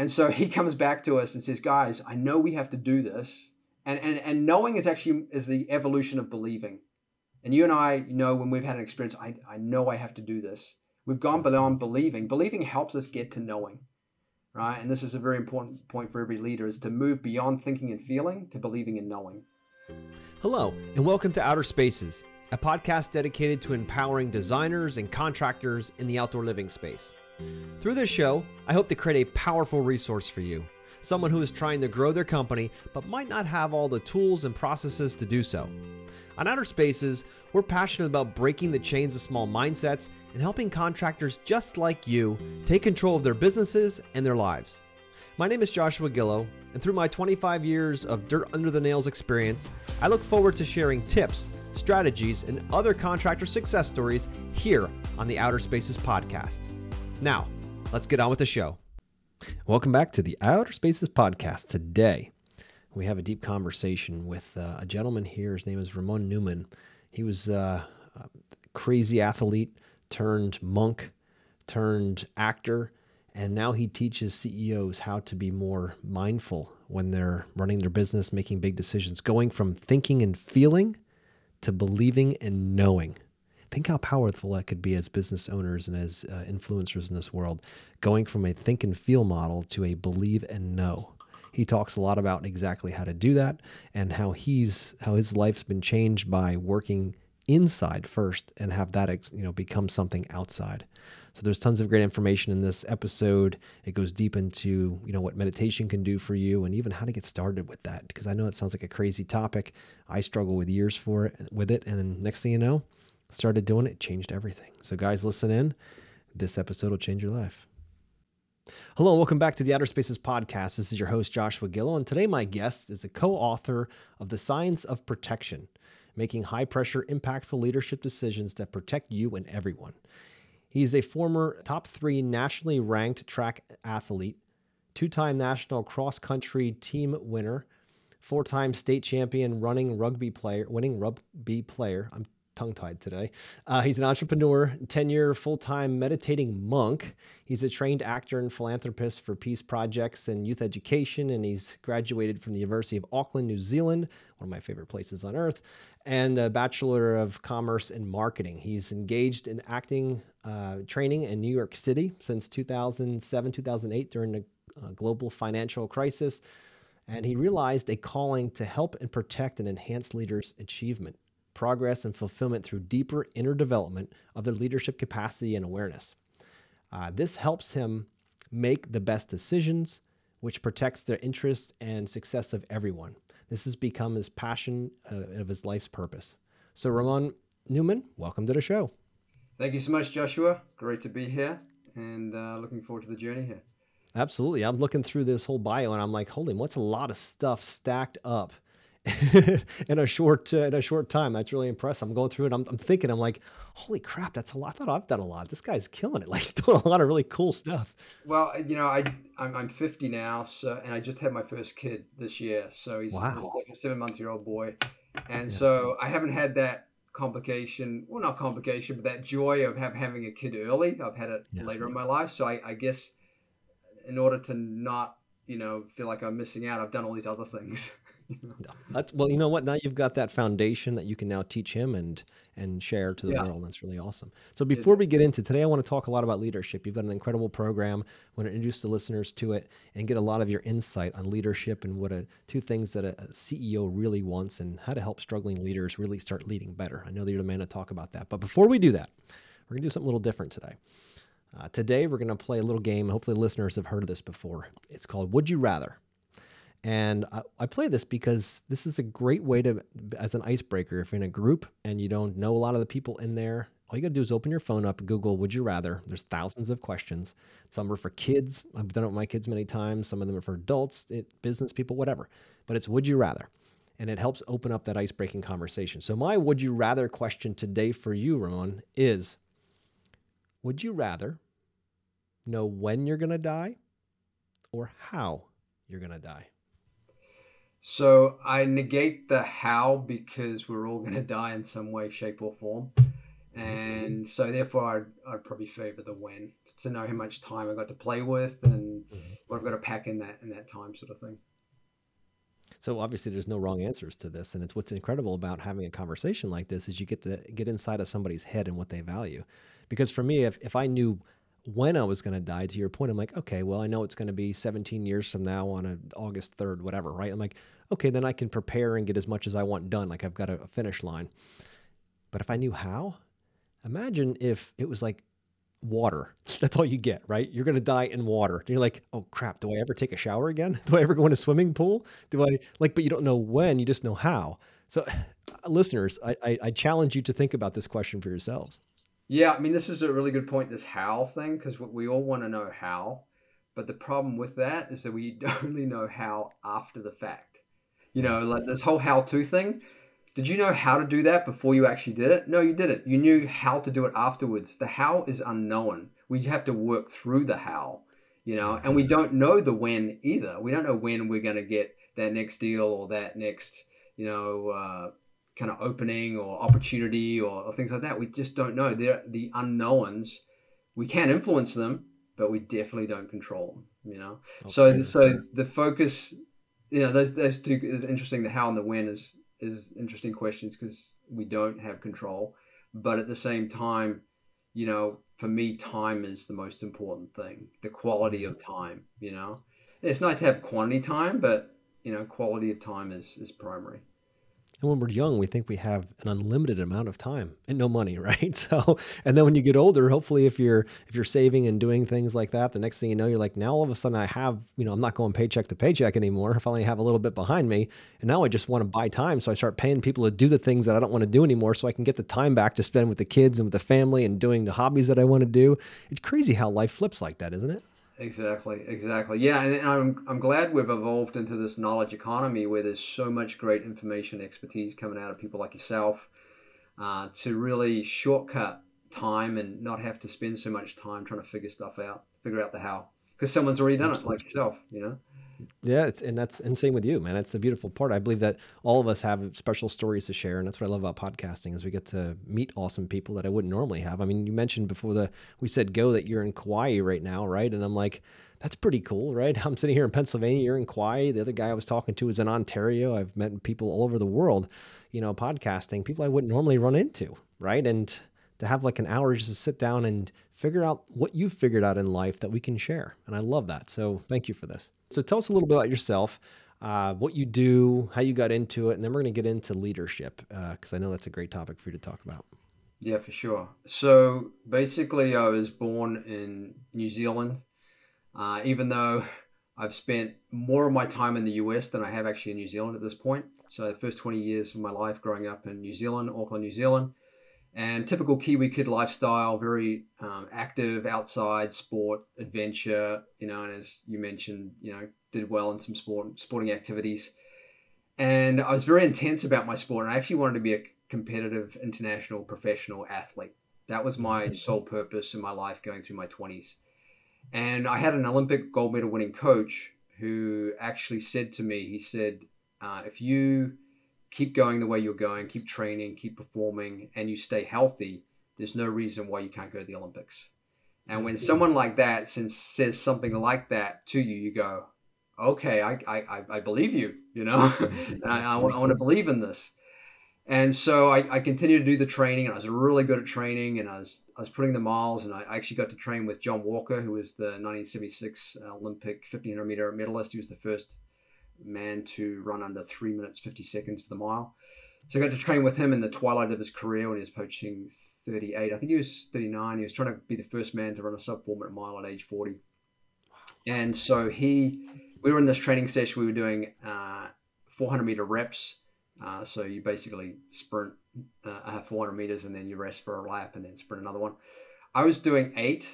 And so he comes back to us and says, guys, I know we have to do this. And, and, and knowing is actually is the evolution of believing. And you and I know when we've had an experience, I, I know I have to do this. We've gone beyond believing. Believing helps us get to knowing, right? And this is a very important point for every leader is to move beyond thinking and feeling to believing and knowing. Hello, and welcome to Outer Spaces, a podcast dedicated to empowering designers and contractors in the outdoor living space. Through this show, I hope to create a powerful resource for you, someone who is trying to grow their company but might not have all the tools and processes to do so. On Outer Spaces, we're passionate about breaking the chains of small mindsets and helping contractors just like you take control of their businesses and their lives. My name is Joshua Gillow, and through my 25 years of dirt under the nails experience, I look forward to sharing tips, strategies, and other contractor success stories here on the Outer Spaces podcast. Now, let's get on with the show. Welcome back to the Outer Spaces podcast. Today, we have a deep conversation with uh, a gentleman here. His name is Raamon Newman. He was uh, a crazy athlete turned monk turned actor, and now he teaches CEOs how to be more mindful when they're running their business, making big decisions, going from thinking and feeling to believing and knowing. Think how powerful that could be as business owners and as uh, influencers in this world, going from a think and feel model to a believe and know. He talks a lot about exactly how to do that and how he's how his life's been changed by working inside first and have that you know become something outside. So there's tons of great information in this episode. It goes deep into, you know, what meditation can do for you and even how to get started with that because I know it sounds like a crazy topic. I struggle with years for it with it and then next thing you know, started doing it, changed everything. So guys, listen in. This episode will change your life. Hello, and welcome back to the Outer Spaces podcast. This is your host, Joshua Gillow, and today my guest is a co author of The Science of Protection Making High Pressure, Impactful Leadership Decisions That Protect You and Everyone. He's a former top three nationally ranked track athlete, two time national cross country team winner, four time state champion running rugby player, winning rugby player. I'm tongue tied today. Uh, he's an entrepreneur, 10 year full time meditating monk. He's a trained actor and philanthropist for peace projects and youth education, and he's graduated from the University of Auckland, New Zealand, one of my favorite places on earth, and a Bachelor of Commerce in Marketing. He's engaged in acting uh, training in New York City since 2007, 2008 during the uh, global financial crisis. And he realized a calling to help and protect and enhance leaders' achievement progress, and fulfillment through deeper inner development of their leadership capacity and awareness. Uh, this helps him make the best decisions, which protects the interests and success of everyone. This has become his passion uh, of his life's purpose. So, Raamon Newman, welcome to the show. Thank you so much, Joshua. Great to be here and uh, looking forward to the journey here. Absolutely. I'm looking through this whole bio and I'm like, holy, what's a lot of stuff stacked up in a short uh, in a short time. That's really impressive. I'm going through it. I'm, I'm thinking. I'm like, holy crap, that's a lot. I thought I've done a lot. This guy's killing it. Like, he's doing a lot of really cool stuff. Well, you know, I I'm, I'm 50 now, so and I just had my first kid this year. So he's, wow. a seven month year old boy, and yeah. so I haven't had that complication. Well, not complication, but that joy of have, having a kid early. I've had it yeah. later in my life. So I, I guess in order to not you know feel like I'm missing out, I've done all these other things. That's well, you know what? Now you've got that foundation that you can now teach him and and share to the yeah. world. That's really awesome. So before we get into today, I want to talk a lot about leadership. You've got an incredible program. I want to introduce the listeners to it and get a lot of your insight on leadership and what a two things that a, a CEO really wants and how to help struggling leaders really start leading better. I know that you're the man to talk about that. But before we do that, we're gonna do something a little different today. Uh, today we're gonna play a little game. Hopefully, listeners have heard of this before. It's called Would You Rather. And I, I, play this because this is a great way to, as an icebreaker, if you're in a group and you don't know a lot of the people in there, all you got to do is open your phone up, Google Would You Rather. There's thousands of questions. Some are for kids. I've done it with my kids many times. Some of them are for adults, it, business people, whatever. But it's Would You Rather. And it helps open up that icebreaking conversation. So, my Would You Rather question today for you, Raamon, is Would you rather know when you're to die or how you're to die? So I negate the how because we're all going to die in some way, shape, or form. And so, therefore, I'd, I'd probably favor the when to know how much time I got to play with and mm-hmm. what I've got to pack in that in that time, sort of thing. So obviously there's no wrong answers to this and it's what's incredible about having a conversation like this is you get to get inside of somebody's head and what they value. Because for me if if I knew when I was going to die to your point I'm like okay, well I know it's going to be 17 years from now on a August 3rd whatever, right? I'm like okay, then I can prepare and get as much as I want done like I've got a, a finish line. But if I knew how, imagine if it was like water. That's all you get, right? You're going to die in water. And you're like, oh crap, do I ever take a shower again? Do I ever go in a swimming pool? Do I like, but you don't know when, you just know how. So, listeners, I, I, I challenge you to think about this question for yourselves. Yeah, I mean, this is a really good point, this how thing, because we all want to know how. But the problem with that is that we only know how after the fact. You know, like this whole how to thing did you know how to do that before you actually did it? No, you didn't. You knew how to do it afterwards. The how is unknown. We have to work through the how, you know, and we don't know the when either. We don't know when we're going to get that next deal or that next, you know, uh, kind of opening or opportunity or, or, things like that. We just don't know. They're the unknowns. We can influence them, but we definitely don't control them, you know? Okay. So, so the focus, you know, those, those two is interesting. The how and the when is, is interesting questions because we don't have control. But at the same time, you know, for me, time is the most important thing. The quality of mm-hmm. time, you know, it's nice to have quantity time, but you know, quality of time is is primary. And when we're young, we think we have an unlimited amount of time and no money, right? So, and then when you get older, hopefully if you're if you're saving and doing things like that, the next thing you know, you're like, now all of a sudden I have, you know, I'm not going paycheck to paycheck anymore. If I finally have a little bit behind me, and now I just want to buy time, so I start paying people to do the things that I don't want to do anymore, so I can get the time back to spend with the kids and with the family and doing the hobbies that I want to do. It's crazy how life flips like that, isn't it? Exactly, exactly. Yeah, and, I'm, I'm glad we've evolved into this knowledge economy where there's so much great information, expertise coming out of people like yourself uh, to really shortcut time and not have to spend so much time trying to figure stuff out, figure out the how, because someone's already done Absolutely. it, like yourself, you know? Yeah, it's, and that's and same with you, man. That's the beautiful part. I believe that all of us have special stories to share, and that's what I love about podcasting is we get to meet awesome people that I wouldn't normally have. I mean, you mentioned before the we said go that you're in Kauai right now, right? And I'm like, that's pretty cool, right? I'm sitting here in Pennsylvania, you're in Kauai. The other guy I was talking to is in Ontario. I've met people all over the world, you know, podcasting people I wouldn't normally run into, right? And to have like an hour just to sit down and figure out what you've figured out in life that we can share. And I love that. So thank you for this. So tell us a little bit about yourself, uh, what you do, how you got into it, and then we're going to get into leadership because uh, I know that's a great topic for you to talk about. Yeah, for sure. So basically, I was born in New Zealand, uh, even though I've spent more of my time in the US than I have actually in New Zealand at this point. So the first 20 years of my life growing up in New Zealand, Auckland, New Zealand, and typical Kiwi kid lifestyle, very um, active outside sport, adventure, you know, and as you mentioned, you know, did well in some sport, sporting activities. And I was very intense about my sport, and I actually wanted to be a competitive international professional athlete. That was my mm-hmm. sole purpose in my life going through my 20s. And I had an Olympic gold medal winning coach who actually said to me, he said, uh, if you keep going the way you're going, keep training, keep performing, and you stay healthy, there's no reason why you can't go to the Olympics. And when mm-hmm. someone like that says something like that to you, you go, okay, I, I, I believe you, you know, mm-hmm. I, I, want, I want to believe in this. And so I, I continued to do the training and I was really good at training and I was, I was putting the miles and I actually got to train with John Walker, who was the 1976 Olympic 1500 meter medalist. He was the first man to run under three minutes, 50 seconds for the mile. So I got to train with him in the twilight of his career when he was poaching 38. I think he was 39. He was trying to be the first man to run a sub four minute mile at age 40. And so he, we were in this training session. We were doing uh, 400 meter reps. Uh, so you basically sprint uh, 400 meters and then you rest for a lap and then sprint another one. I was doing eight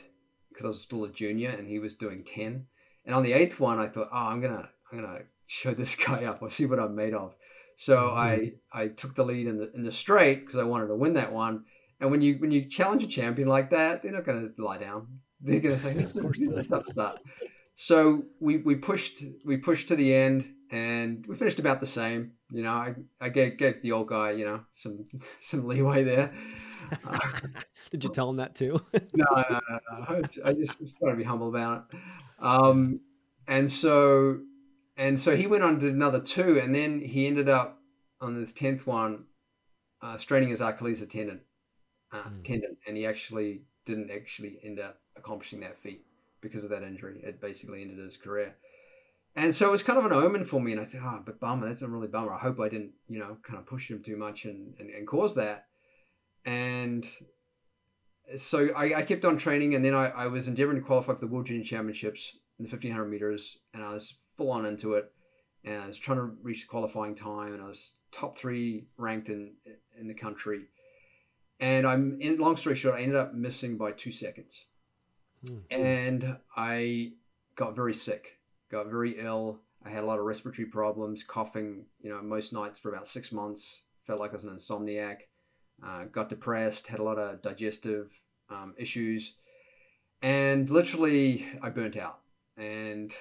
because I was still a junior and he was doing 10. And on the eighth one, I thought, oh, I'm gonna, I'm gonna show this guy up. I'll see what I'm made of. So mm-hmm. I I took the lead in the in the straight because I wanted to win that one. And when you when you challenge a champion like that, they're not going to lie down. They're going to say, "Of course, stop, stop." So we we pushed we pushed to the end, and we finished about the same. You know, I, I gave, gave the old guy, you know, some some leeway there. Uh, Did you tell him that too? no, no, no, no. I just was trying to be humble about it. Um, and so and so he went on to another two, and then he ended up on his tenth one, uh, straining his Achilles tendon, uh, mm. tendon, and he actually didn't actually end up accomplishing that feat because of that injury. It basically ended his career. And so it was kind of an omen for me. And I thought, oh, but bummer, that's a really bummer. I hope I didn't, you know, kind of push him too much and, and, and cause that. And so I, I, kept on training. And then I, I was endeavoring to qualify for the World Junior Championships in the 1500 meters. And I was full on into it. And I was trying to reach the qualifying time. And I was top three ranked in, in the country. And I'm in long story short, I ended up missing by two seconds. Mm-hmm. And I got very sick got very ill. I had a lot of respiratory problems, coughing, you know, most nights for about six months. Felt like I was an insomniac. Uh, got depressed, had a lot of digestive um, issues, and literally I burnt out. And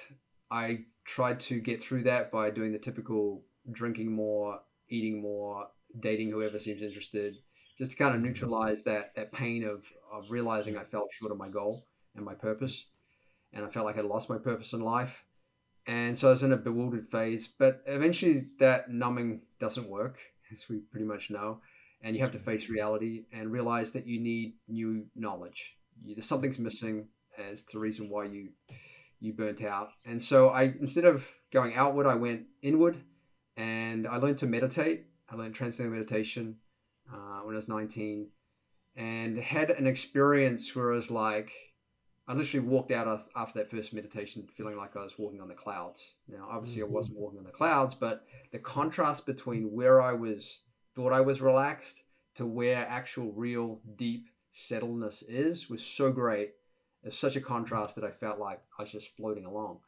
I tried to get through that by doing the typical drinking more, eating more, dating whoever seems interested, just to kind of neutralize that that pain of, of realizing I fell short of my goal and my purpose. And I felt like I lost my purpose in life and so I was in a bewildered phase. But eventually, that numbing doesn't work, as we pretty much know, and you have to face reality and realize that you need new knowledge. You, there's something's missing as to the reason why you you burnt out. And so I, instead of going outward, I went inward, and I learned to meditate. I learned transcendental meditation uh, when I was 19, and had an experience where I was like I literally walked out after that first meditation feeling like I was walking on the clouds. Now, obviously, mm-hmm. I wasn't walking on the clouds, but the contrast between where I was thought I was relaxed to where actual, real, deep settledness is was so great. It's such a contrast that I felt like I was just floating along.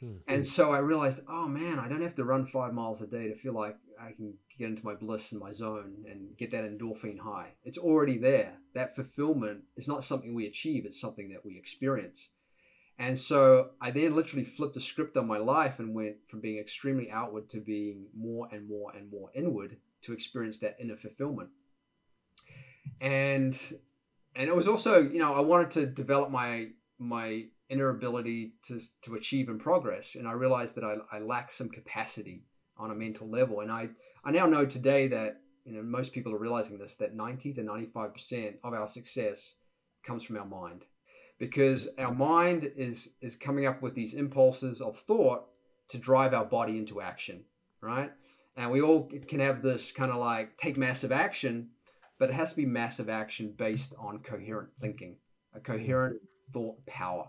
Hmm. And so I realized, oh man, I don't have to run five miles a day to feel like I can get into my bliss and my zone and get that endorphin high. It's already there. That fulfillment is not something we achieve, it's something that we experience. And so I then literally flipped the script on my life and went from being extremely outward to being more and more and more inward to experience that inner fulfillment. And and it was also, you know, I wanted to develop my my inner ability to, to achieve and progress. And I realized that I, I lack some capacity on a mental level. And I, I now know today that, you know, most people are realizing this, that 90 to 95% of our success comes from our mind because our mind is, is coming up with these impulses of thought to drive our body into action, right? And we all can have this kind of like take massive action, but it has to be massive action based on coherent thinking, a coherent thought power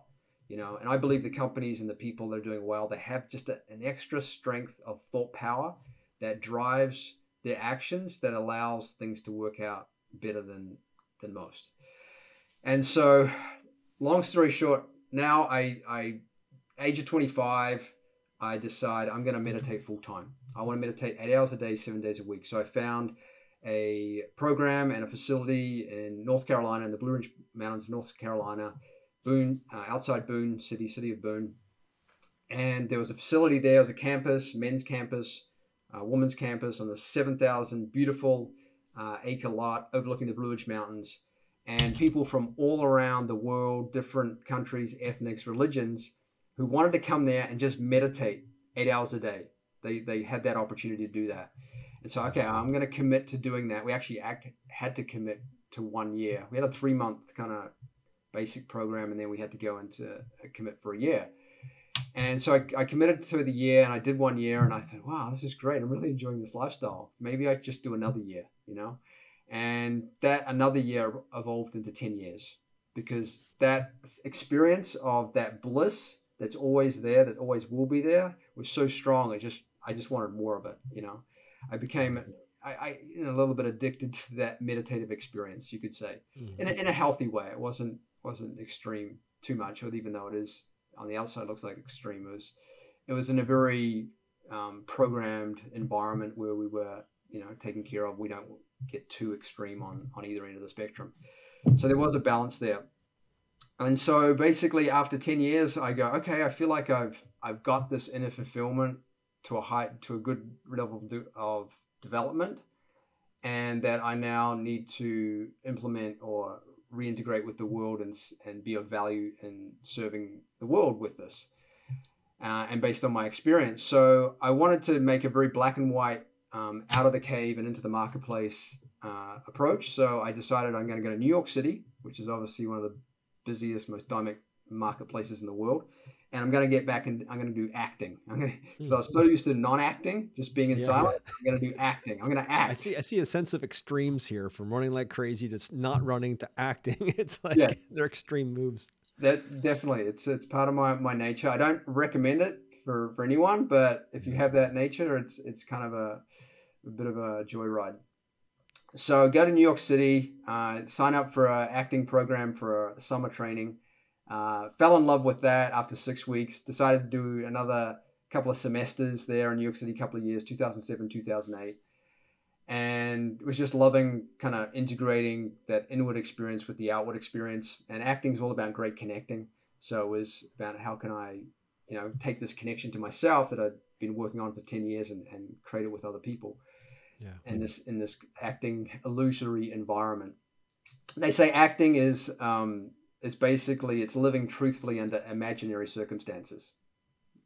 you know? And i believe the companies and the people that are doing well they have just a, an extra strength of thought power that drives their actions that allows things to work out better than than most. And so long story short now i i age of 25 i decide i'm going to meditate full time. I want to meditate eight hours a day seven days a week. So i found a program and a facility in north carolina in the blue ridge mountains of north carolina Boone, uh, outside Boone City, city of Boone. And there was a facility there, it was a campus, men's campus, uh, women's campus on the 7,000 beautiful uh, acre lot overlooking the Blue Ridge Mountains. And people from all around the world, different countries, ethnics, religions, who wanted to come there and just meditate eight hours a day. They, they had that opportunity to do that. And so, okay, I'm going to commit to doing that. We actually act, had to commit to one year. We had a three month kind of basic program, and then we had to go into a commit for a year. And so I, I, committed to the year, and I did one year, and I said, "Wow, this is great! I'm really enjoying this lifestyle. Maybe I just do another year, you know." And that another year evolved into ten years because that experience of that bliss that's always there, that always will be there, was so strong. I just I just wanted more of it, you know. I became I, I you know, a little bit addicted to that meditative experience, you could say, mm-hmm. in, a, in a healthy way. It wasn't wasn't extreme too much, even though it is on the outside looks like extreme. It was, it was in a very um, programmed environment where we were, you know, taken care of. We don't get too extreme on on either end of the spectrum. So there was a balance there. And so basically, after ten years, I go, okay, I feel like I've I've got this inner fulfillment to a height to a good level of development, and that I now need to implement or reintegrate with the world and, and be of value in serving the world with this. uh, and based on my experience. So I wanted to make a very black and white, um, out of the cave and into the marketplace uh, approach. So I decided I'm going to go to New York City, which is obviously one of the busiest, most dynamic marketplaces in the world. And I'm going to get back and I'm going to do acting. I'm going to, so I was so used to non-acting, just being in yeah. silence. I'm to do acting. I'm going to act. I see. I see a sense of extremes here, from running like crazy to not running to acting. It's like yeah. they're extreme moves. That definitely, it's it's part of my my nature. I don't recommend it for for anyone, but if you have that nature, it's it's kind of a, a bit of a joyride. So go to New York City, uh, sign up for an acting program for a summer training. Uh, fell in love with that after six weeks. Decided to do another couple of semesters there in New York City, a couple of years, 2007, 2008. And was just loving kind of integrating that inward experience with the outward experience. And acting is all about great connecting. So it was about how can I, you know, take this connection to myself that I'd been working on for 10 years and, and create it with other people yeah. and this in this acting illusory environment. They say acting is um, is basically it's living truthfully under imaginary circumstances,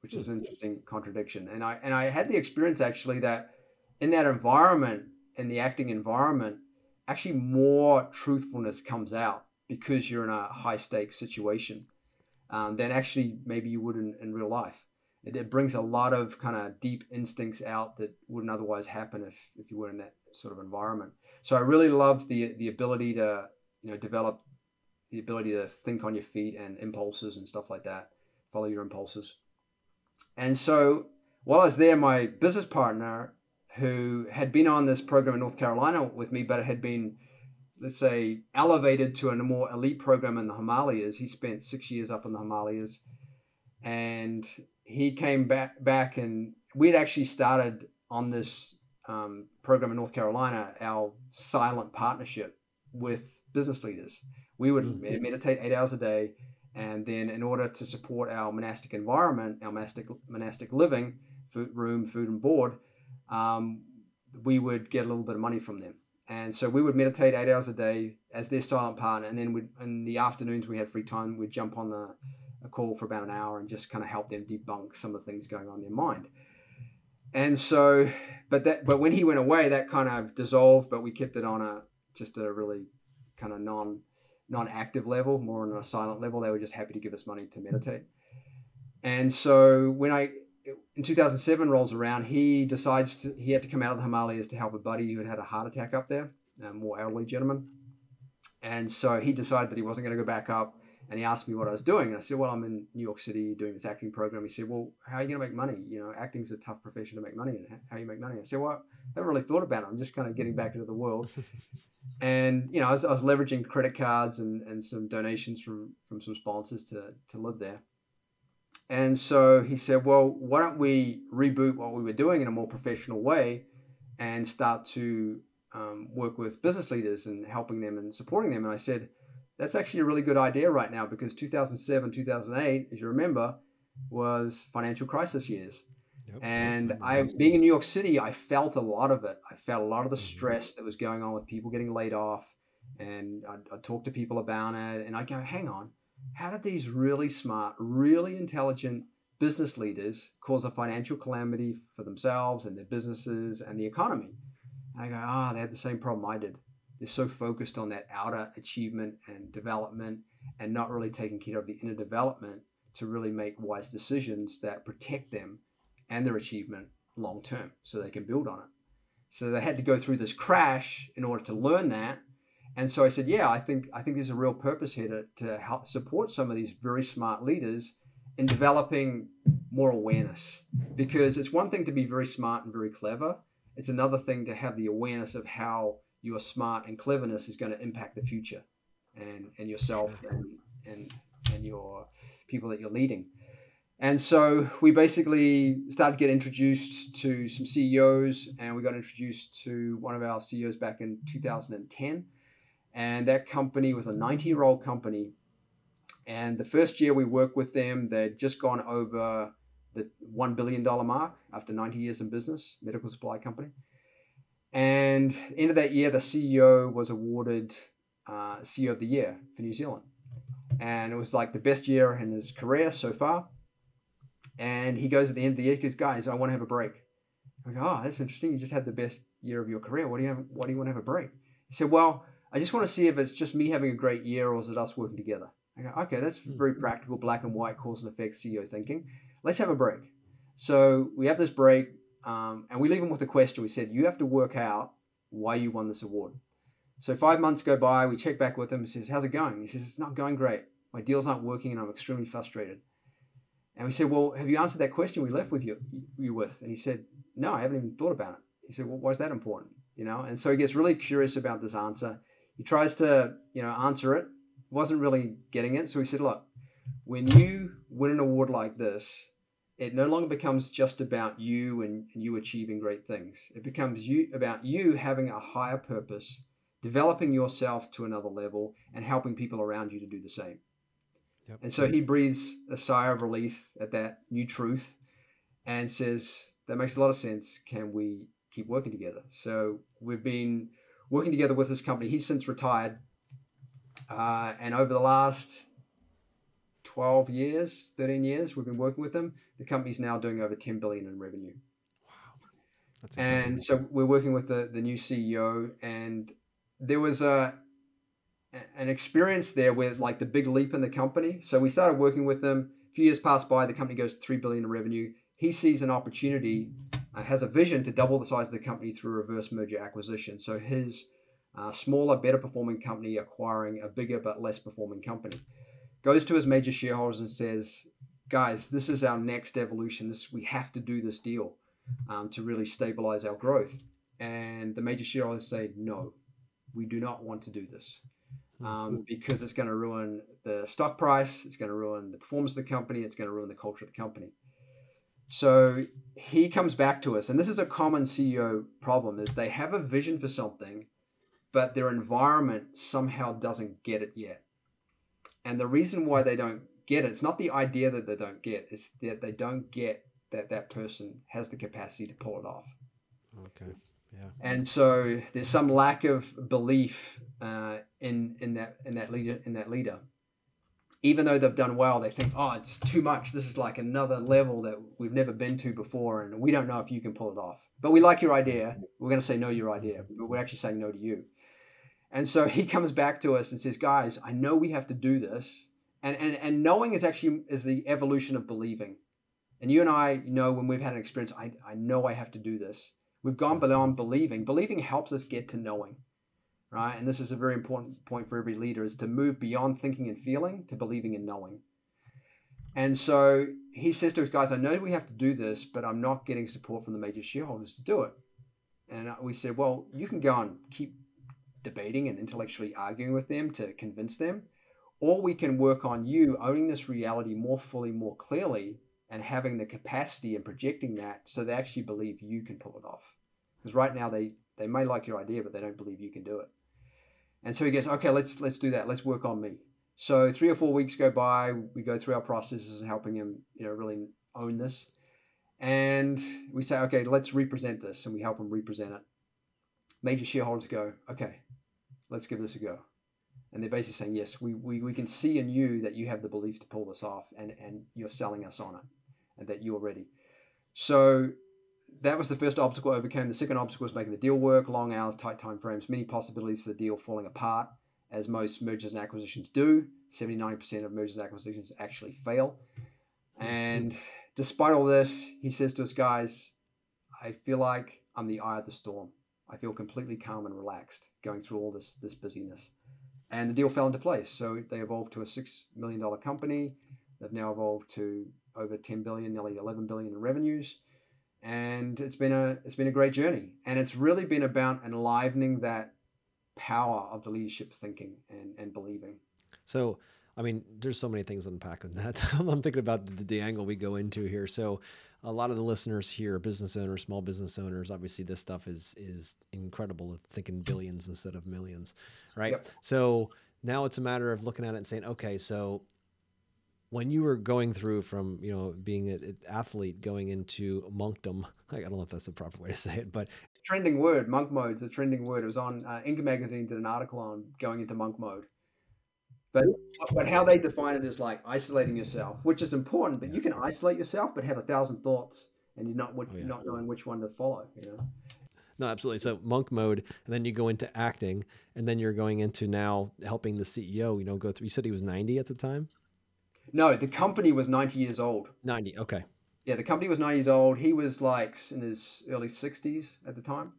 which is an interesting contradiction. And I and I had the experience actually that in that environment, in the acting environment, actually more truthfulness comes out because you're in a high stakes situation um, than actually maybe you would in, in real life it, it brings a lot of kind of deep instincts out that wouldn't otherwise happen if, if you were in that sort of environment. So I really loved the the ability to you know develop the ability to think on your feet and impulses and stuff like that, follow your impulses. And so while I was there, my business partner, who had been on this program in North Carolina with me, but had been, let's say, elevated to a more elite program in the Himalayas. He spent six years up in the Himalayas, and he came back back and we'd actually started on this um, program in North Carolina our silent partnership with business leaders. We would mm-hmm. meditate eight hours a day, and then in order to support our monastic environment, our monastic monastic living, food, room, food, and board, um, we would get a little bit of money from them. And so we would meditate eight hours a day as their silent partner, and then we in the afternoons we had free time. We'd jump on the a call for about an hour and just kind of help them debunk some of the things going on in their mind. And so, but that, but when he went away, that kind of dissolved. But we kept it on a just a really kind of non non-active level, more on a silent level. They were just happy to give us money to meditate. And so when I in 2007 rolls around, he decides to he had to come out of the Himalayas to help a buddy who had had a heart attack up there, a more elderly gentleman. And so he decided that he wasn't going to go back up and he asked me what I was doing. And I said, Well, I'm in New York City doing this acting program. He said, Well, how are you going to make money? You know, acting's a tough profession to make money in. How you make money? I said, Well, I haven't really thought about it. I'm just kind of getting back into the world. and, you know, I was, I was, leveraging credit cards and, and some donations from, from some sponsors to, to live there. And so he said, Well, why don't we reboot what we were doing in a more professional way and start to um, work with business leaders and helping them and supporting them? And I said, that's actually a really good idea right now because 2007, 2008, as you remember, was financial crisis years. Yep. And I, being in New York City, I felt a lot of it. I felt a lot of the mm-hmm. stress that was going on with people getting laid off. And I'd, I'd to people about it. And I go, hang on, how did these really smart, really intelligent business leaders cause a financial calamity for themselves and their businesses and the economy? And I go, ah, oh, they had the same problem I did so focused on that outer achievement and development and not really taking care of the inner development to really make wise decisions that protect them and their achievement long term so they can build on it. So they had to go through this crash in order to learn that. And so I said, yeah, I think I think there's a real purpose here to, to help support some of these very smart leaders in developing more awareness. Because it's one thing to be very smart and very clever. It's another thing to have the awareness of how your smart and cleverness is going to impact the future and, and yourself and, and, and your people that you're leading. And so we basically started to get introduced to some CEOs, and we got introduced to one of our CEOs back in 2010. And that company was a 90 year old company. And the first year we worked with them, they'd just gone over the $1 billion mark after 90 years in business, medical supply company. And end of that year, the CEO was awarded uh, CEO of the Year for New Zealand. And it was like the best year in his career so far. And he goes at the end of the year, he goes, guys, I want to have a break. I go, oh, that's interesting. You just had the best year of your career. What do you have? Why do you want to have a break? He said, well, I just want to see if it's just me having a great year or is it us working together. I go, okay, that's very mm-hmm. practical, black and white cause and effect CEO thinking. Let's have a break. So we have this break, um, and we leave him with a question. We said, you have to work out why you won this award. So five months go by, we check back with him. He says, how's it going? He says, it's not going great. My deals aren't working, and I'm extremely frustrated. And we said, well, have you answered that question we left with you, you with? And he said, no, I haven't even thought about it. He said, well, why is that important? You know, and so he gets really curious about this answer. He tries to, you know, answer it. Wasn't really getting it. So he said, look, when you win an award like this, it no longer becomes just about you and, and you achieving great things. It becomes you about you having a higher purpose, developing yourself to another level, and helping people around you to do the same. Yep. And so he breathes a sigh of relief at that new truth and says, That makes a lot of sense. Can we keep working together? So we've been working together with this company. He's since retired. Uh, and over the last 12 years, 13 years, we've been working with them. The company's now doing over 10 billion in revenue. Wow. That's and so we're working with the, the new CEO and there was a an experience there with like the big leap in the company. So we started working with them. A few years passed by, the company goes to 3 billion in revenue. He sees an opportunity, uh, has a vision to double the size of the company through reverse merger acquisition. So his uh, smaller, better performing company acquiring a bigger but less performing company. Goes to his major shareholders and says, guys, this is our next evolution. This we have to do this deal um, to really stabilize our growth. And the major shareholders say, no, we do not want to do this um, because it's going to ruin the stock price, it's going to ruin the performance of the company, it's going to ruin the culture of the company. So he comes back to us, and this is a common CEO problem: is they have a vision for something, but their environment somehow doesn't get it yet. And the reason why they don't get it, it's not the idea that they don't get, it's that they don't get that that person has the capacity to pull it off. Okay. Yeah. And so there's some lack of belief uh, in in that in that leader in that leader. Even though they've done well, they think, oh, it's too much. This is like another level that we've never been to before, and we don't know if you can pull it off. But we like your idea. We're going to say no to your idea, but we're actually saying no to you. And so he comes back to us and says, guys, I know we have to do this. And, and, and knowing is actually is the evolution of believing. And you and I know when we've had an experience, I, I know I have to do this. We've gone beyond believing. Believing helps us get to knowing, right? And this is a very important point for every leader is to move beyond thinking and feeling to believing and knowing. And so he says to us, guys, I know we have to do this, but I'm not getting support from the major shareholders to do it. And we said, well, you can go and keep debating and intellectually arguing with them to convince them, or we can work on you owning this reality more fully, more clearly, and having the capacity and projecting that so they actually believe you can pull it off. Because right now they they may like your idea, but they don't believe you can do it. And so he goes, okay, let's let's do that. Let's work on me. So three or four weeks go by. We go through our processes and helping him, you know, really own this. And we say, okay, let's represent this, and we help him represent it. Major shareholders go, okay, let's give this a go. And they're basically saying yes we, we, we can see in you that you have the belief to pull this off and, and you're selling us on it and that you're ready. So that was the first obstacle I overcame. The second obstacle was making the deal work long hours tight time frames many possibilities for the deal falling apart as most mergers and acquisitions do. 79% of mergers and acquisitions actually fail. And despite all this he says to us guys i feel like i'm the eye of the storm i feel completely calm and relaxed going through all this this busyness and the deal fell into place. So they evolved to a six million dollar company. They've now evolved to over 10 billion, nearly 11 billion in revenues, and it's been a it's been a great journey. And it's really been about enlivening that power of the leadership thinking and and believing. So. I mean, there's so many things unpack in that. I'm thinking about the, the angle we go into here. So, a lot of the listeners here, business owners, small business owners, obviously this stuff is is incredible. Thinking billions instead of millions, right? Yep. So now it's a matter of looking at it and saying, okay, so when you were going through from you know being an athlete going into monkdom, I don't know if that's the proper way to say it, but trending word, monk mode's a trending word. It was on uh, Inc. magazine did an article on going into monk mode But but how they define it is like isolating yourself, which is important. But you can isolate yourself, but have a thousand thoughts, and you're not oh, yeah. not knowing which one to follow. You know. No, absolutely. So monk mode, and then you go into acting, and then you're going into now helping the CEO. You know, go through. You said he was 90 at the time. No, the company was 90 years old. 90. Okay. Yeah, the company was 90 years old. He was like in his early 60s at the time.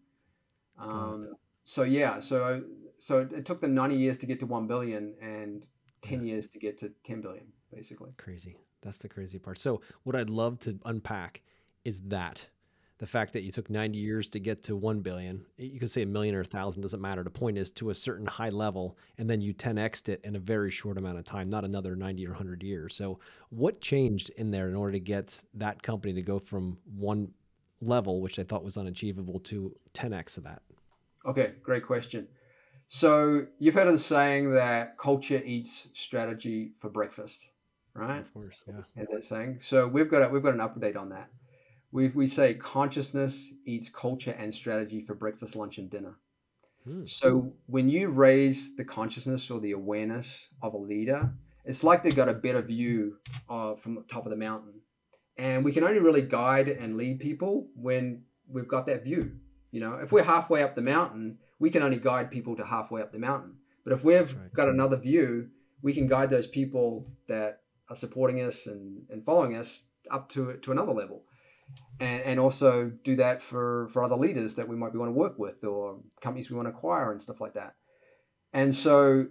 Um, so yeah, so so it, took them 90 years to get to 1 billion and 10 yeah. years to get to 10 billion, basically. Crazy. That's the crazy part. So what I'd love to unpack is that the fact that you took 90 years to get to 1 billion you could say a million or a thousand doesn't matter the point is to a certain high level and then you 10xed it in a very short amount of time not another 90 or 100 years so what changed in there in order to get that company to go from one level which i thought was unachievable to 10x of that okay great question so you've heard of the saying that culture eats strategy for breakfast right of course yeah and that saying so we've got a, we've got an update on that we, we say consciousness eats culture and strategy for breakfast, lunch, and dinner. Hmm. So when you raise the consciousness or the awareness of a leader, it's like they've got a better view uh, from the top of the mountain. And we can only really guide and lead people when we've got that view. You know, if we're halfway up the mountain, we can only guide people to halfway up the mountain. But if we've right. got another view, we can guide those people that are supporting us and, and following us up to, to another level and, and also do that for, for other leaders that we might be want to work with or companies we want to acquire and stuff like that. And so,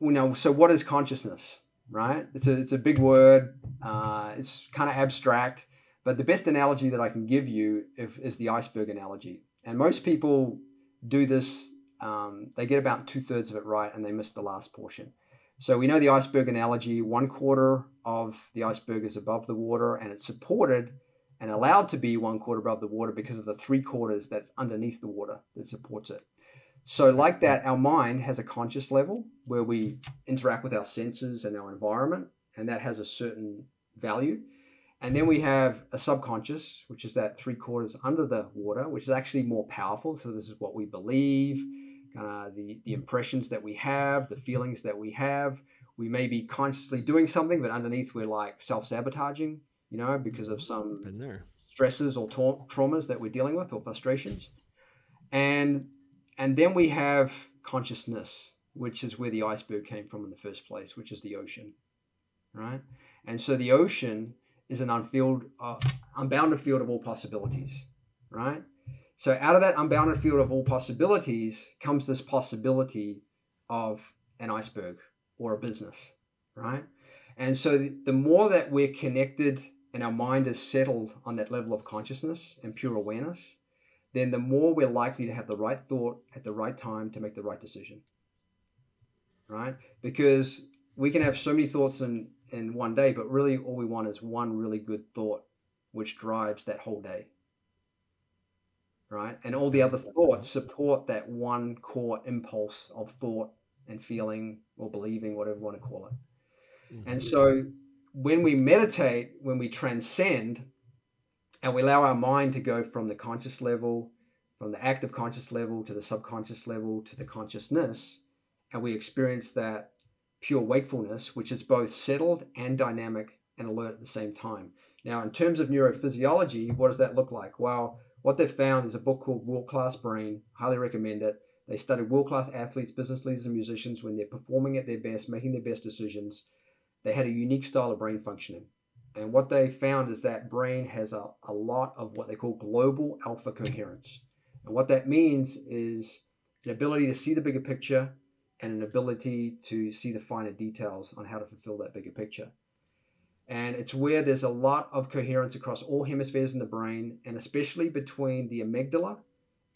you know, so what is consciousness, right? It's a, it's a big word. Uh, it's kind of abstract, but the best analogy that I can give you if, is the iceberg analogy. And most people do this, um, they get about two thirds of it right and they miss the last portion. So we know the iceberg analogy, one quarter of the iceberg is above the water and it's supported and allowed to be one quarter above the water because of the three quarters that's underneath the water that supports it. So, like that, our mind has a conscious level where we interact with our senses and our environment, and that has a certain value. And then we have a subconscious, which is that three quarters under the water, which is actually more powerful. So, this is what we believe, uh, the, the impressions that we have, the feelings that we have. We may be consciously doing something, but underneath we're like self sabotaging you know, because of some stresses or ta- traumas that we're dealing with or frustrations. And and then we have consciousness, which is where the iceberg came from in the first place, which is the ocean, right? And so the ocean is an unfilled, uh, unbounded field of all possibilities, right? So out of that unbounded field of all possibilities comes this possibility of an iceberg or a business, right? And so the more that we're connected and our mind is settled on that level of consciousness and pure awareness, then the more we're likely to have the right thought at the right time to make the right decision. Right? Because we can have so many thoughts in, in one day, but really all we want is one really good thought which drives that whole day. Right? And all the other thoughts support that one core impulse of thought and feeling or believing, whatever you want to call it. Mm-hmm. And so when we meditate, when we transcend, and we allow our mind to go from the conscious level, from the active conscious level to the subconscious level to the consciousness, and we experience that pure wakefulness, which is both settled and dynamic and alert at the same time. Now, in terms of neurophysiology, what does that look like? Well, what they've found is a book called World Class Brain. Highly recommend it. They studied world class athletes, business leaders, and musicians when they're performing at their best, making their best decisions they had a unique style of brain functioning. And what they found is that brain has a, a lot of what they call global alpha coherence. And what that means is an ability to see the bigger picture and an ability to see the finer details on how to fulfill that bigger picture. And it's where there's a lot of coherence across all hemispheres in the brain, and especially between the amygdala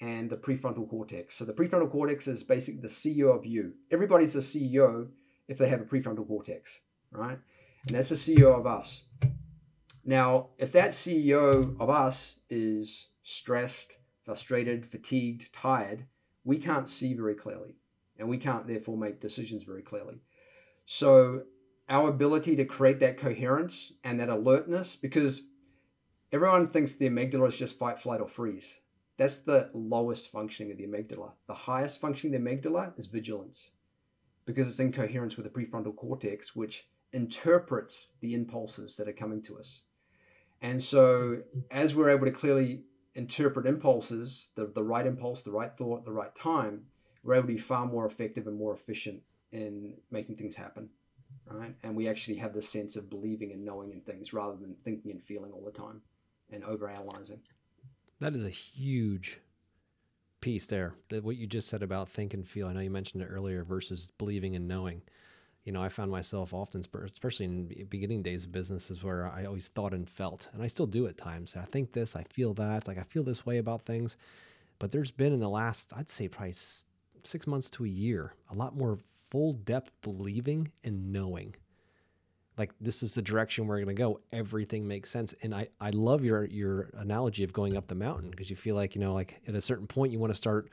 and the prefrontal cortex. So the prefrontal cortex is basically the CEO of you. Everybody's a CEO if they have a prefrontal cortex right? And that's the CEO of us. Now, if that CEO of us is stressed, frustrated, fatigued, tired, we can't see very clearly and we can't therefore make decisions very clearly. So, our ability to create that coherence and that alertness, because everyone thinks the amygdala is just fight, flight, or freeze. That's the lowest functioning of the amygdala. The highest functioning of the amygdala is vigilance because it's in coherence with the prefrontal cortex, which interprets the impulses that are coming to us. And so, as we're able to clearly interpret impulses, the, the right impulse, the right thought, the right time, we're able to be far more effective and more efficient in making things happen. Right. And we actually have the sense of believing and knowing in things rather than thinking and feeling all the time and overanalyzing. That is a huge piece there. That what you just said about think and feel. I know you mentioned it earlier versus believing and knowing. You know, I found myself often, especially in beginning days of businesses, where I always thought and felt, and I still do at times. I think this, I feel that, like I feel this way about things. But there's been in the last, I'd say, probably six months to a year, a lot more full depth believing and knowing. Like this is the direction we're going to go. Everything makes sense. And i i love your your analogy of going up the mountain because you feel like you know like at a certain point you want to start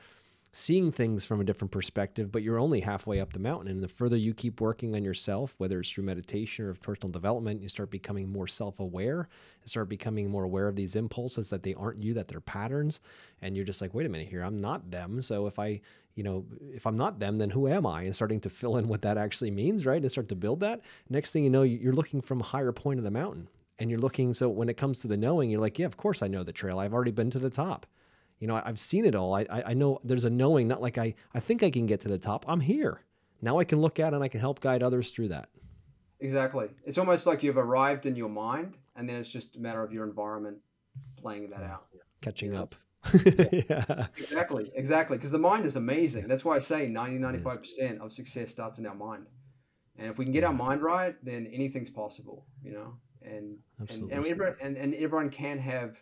seeing things from a different perspective, but you're only halfway up the mountain. And the further you keep working on yourself, whether it's through meditation or personal development, you start becoming more self aware and start becoming more aware of these impulses that they aren't you, that they're patterns. And you're just like, wait a minute here, I'm not them. So if I, you know, if I'm not them, then who am I? And starting to fill in what that actually means, right? And start to build that. Next thing you know, you're looking from a higher point of the mountain. And you're looking, so when it comes to the knowing, you're like, yeah, of course I know the trail. I've already been to the top you know, I've seen it all. I, I know there's a knowing, not like I, I think I can get to the top. I'm here. Now I can look at and I can help guide others through that. Exactly. It's almost like you've arrived in your mind and then it's just a matter of your environment playing that yeah. out. Catching know? up. yeah. Exactly. Exactly. Because the mind is amazing. That's why I say 90, 95% of success starts in our mind. And if we can get our mind right, then anything's possible, you know? And, Absolutely. and, and, everyone, and, and everyone can have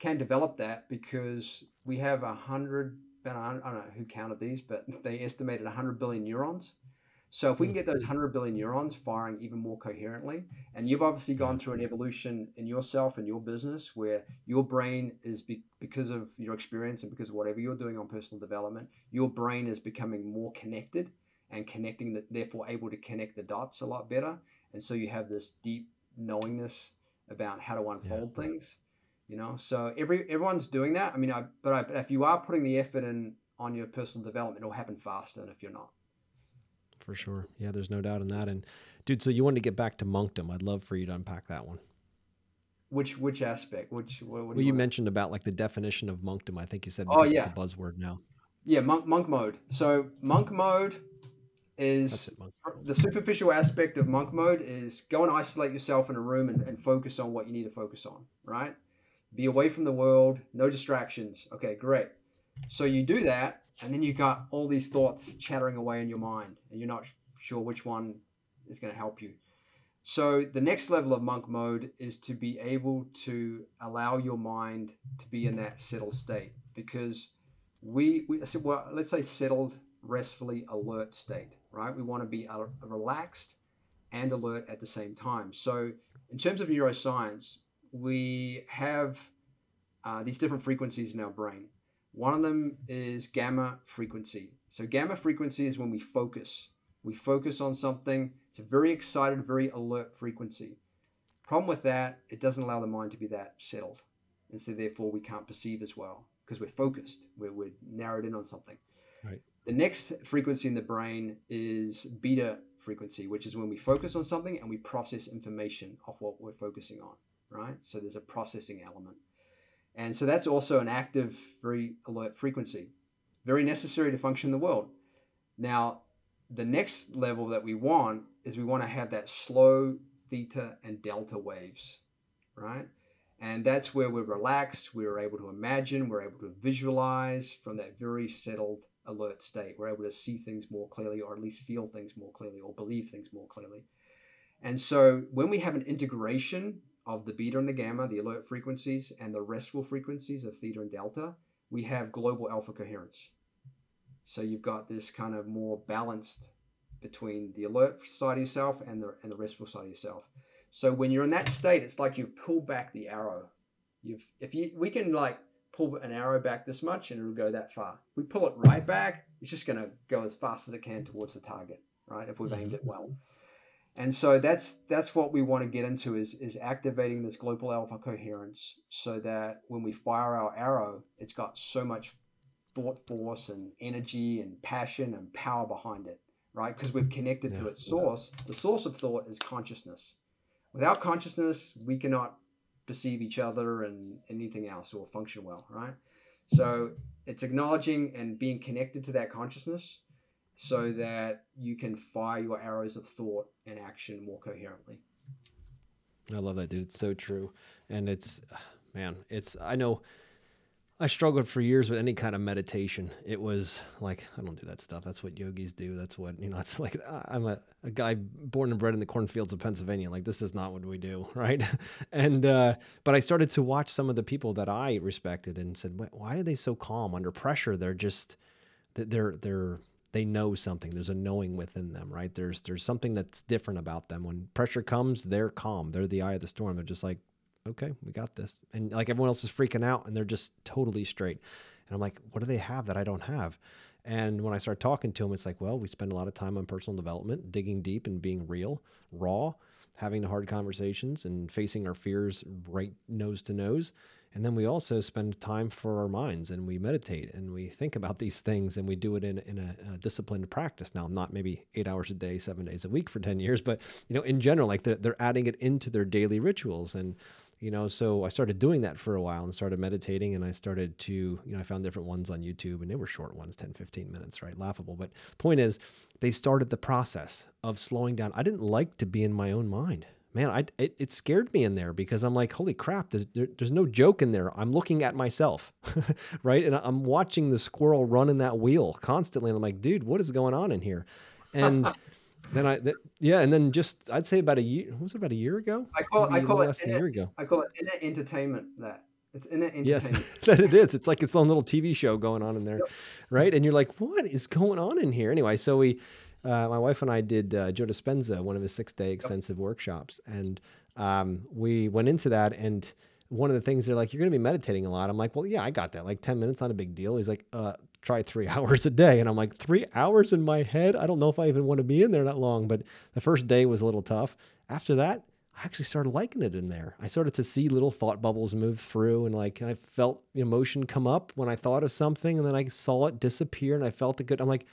can develop that because we have a hundred. I don't know who counted these, but they estimated 100 billion neurons. So if we can hmm. get those 100 billion neurons firing even more coherently, and you've obviously gone through an evolution in yourself and your business where your brain is be, because of your experience and because of whatever you're doing on personal development, your brain is becoming more connected and connecting, the, therefore able to connect the dots a lot better. And so you have this deep knowingness about how to unfold yeah. things you know? So every everyone's doing that. I mean I, but, I, but if you are putting the effort in on your personal development it'll happen faster than if you're not. For sure. Yeah there's no doubt in that. And dude so you wanted to get back to monkdom i'd love for you to unpack that one. Which which aspect? Which what, what well you, you mentioned about like the definition of monkdom i think you said oh yeah it's a buzzword now. Yeah monk monk mode. So monk mode is it, monk. the superficial aspect of monk mode is go and isolate yourself in a room and, and focus on what you need to focus on right be away from the world, no distractions. Okay, great. So you do that, and then you got all these thoughts chattering away in your mind, and you're not sure which one is going to help you. So the next level of monk mode is to be able to allow your mind to be in that settled state because we, we well, let's say settled, restfully alert state, right? We want to be relaxed and alert at the same time. So in terms of neuroscience, we have uh, these different frequencies in our brain. One of them is gamma frequency. So, gamma frequency is when we focus. We focus on something. It's a very excited, very alert frequency. Problem with that, it doesn't allow the mind to be that settled. And so, therefore, we can't perceive as well because we're focused. We're, we're narrowed in on something. Right. The next frequency in the brain is beta frequency, which is when we focus on something and we process information off what we're focusing on right? So there's a processing element. And so that's also an active, very alert frequency, very necessary to function in the world. Now, the next level that we want is we want to have that slow theta and delta waves, right? And that's where we're relaxed, we're able to imagine, we're able to visualize from that very settled, alert state. We're able to see things more clearly, or at least feel things more clearly, or believe things more clearly. And so when we have an integration of the beta and the gamma, the alert frequencies, and the restful frequencies of theta and delta, we have global alpha coherence. So you've got this kind of more balanced between the alert side of yourself and the and the restful side of yourself. So when you're in that state, it's like you've pulled back the arrow. You've if you we can like pull an arrow back this much and it'll go that far. If we pull it right back, it's just gonna go as fast as it can towards the target, right? If we've aimed it well. And so that's that's what we want to get into is is activating this global alpha coherence so that when we fire our arrow, it's got so much thought force and energy and passion and power behind it right? Because we've connected to its source. The source of thought is consciousness. Without consciousness, we cannot perceive each other and anything else or function well, right? So it's acknowledging and being connected to that consciousness so that you can fire your arrows of thought and action more coherently. I love that, dude. It's so true. And it's, man, it's, I know I struggled for years with any kind of meditation. It was like, I don't do that stuff. That's what yogis do. That's what, you know, it's like, I'm a, a guy born and bred in the cornfields of Pennsylvania. Like, this is not what we do. Right. And, uh, but I started to watch some of the people that I respected and said, "Why- why are they so calm under pressure? They're just, they're, they're, they know something. There's a knowing within them, right? There's there's something that's different about them. When pressure comes, they're calm. They're the eye of the storm. They're just like, okay, we got this. And like everyone else is freaking out and they're just totally straight. And I'm like, what do they have that I don't have? And when I start talking to them, it's like, well, we spend a lot of time on personal development, digging deep and being real, raw, having the hard conversations and facing our fears right nose to nose. And then we also spend time for our minds and we meditate and we think about these things and we do it in, in a, a disciplined practice. Now, not maybe eight hours a day, seven days a week for 10 years, but, you know, in general, like they're, they're adding it into their daily rituals. And, you know, so I started doing that for a while and started meditating and I started to, you know, I found different ones on YouTube and they were short ones, 10, 15 minutes, right? Laughable. But point is, they started the process of slowing down. I didn't like to be in my own mind man, I it, it scared me in there because I'm like, holy crap, there's, there, there's no joke in there. I'm looking at myself, right? And I'm watching the squirrel running that wheel constantly. And I'm like, dude, what is going on in here? And then I, th- yeah, and then just I'd say about a year, was it about a year ago? I call it, I call it than a inner, year ago. I call it inner entertainment. That it's inner Yes, entertainment. that it is. It's like its own little TV show going on in there, Yep. right? And you're like, what is going on in here? Anyway, so we, uh, my wife and I did uh, Joe Dispenza, one of his six day extensive workshops, and um, we went into that. And one of the things they're like, you're going to be meditating a lot. I'm like, well, yeah, I got that. Like 10 minutes, not a big deal. He's like, uh, try three hours a day. And I'm like, three hours in my head? I don't know if I even want to be in there that long. But the first day was a little tough. After that, I actually started liking it in there. I started to see little thought bubbles move through and like, and I felt emotion come up when I thought of something and then I saw it disappear and I felt it good. I'm like,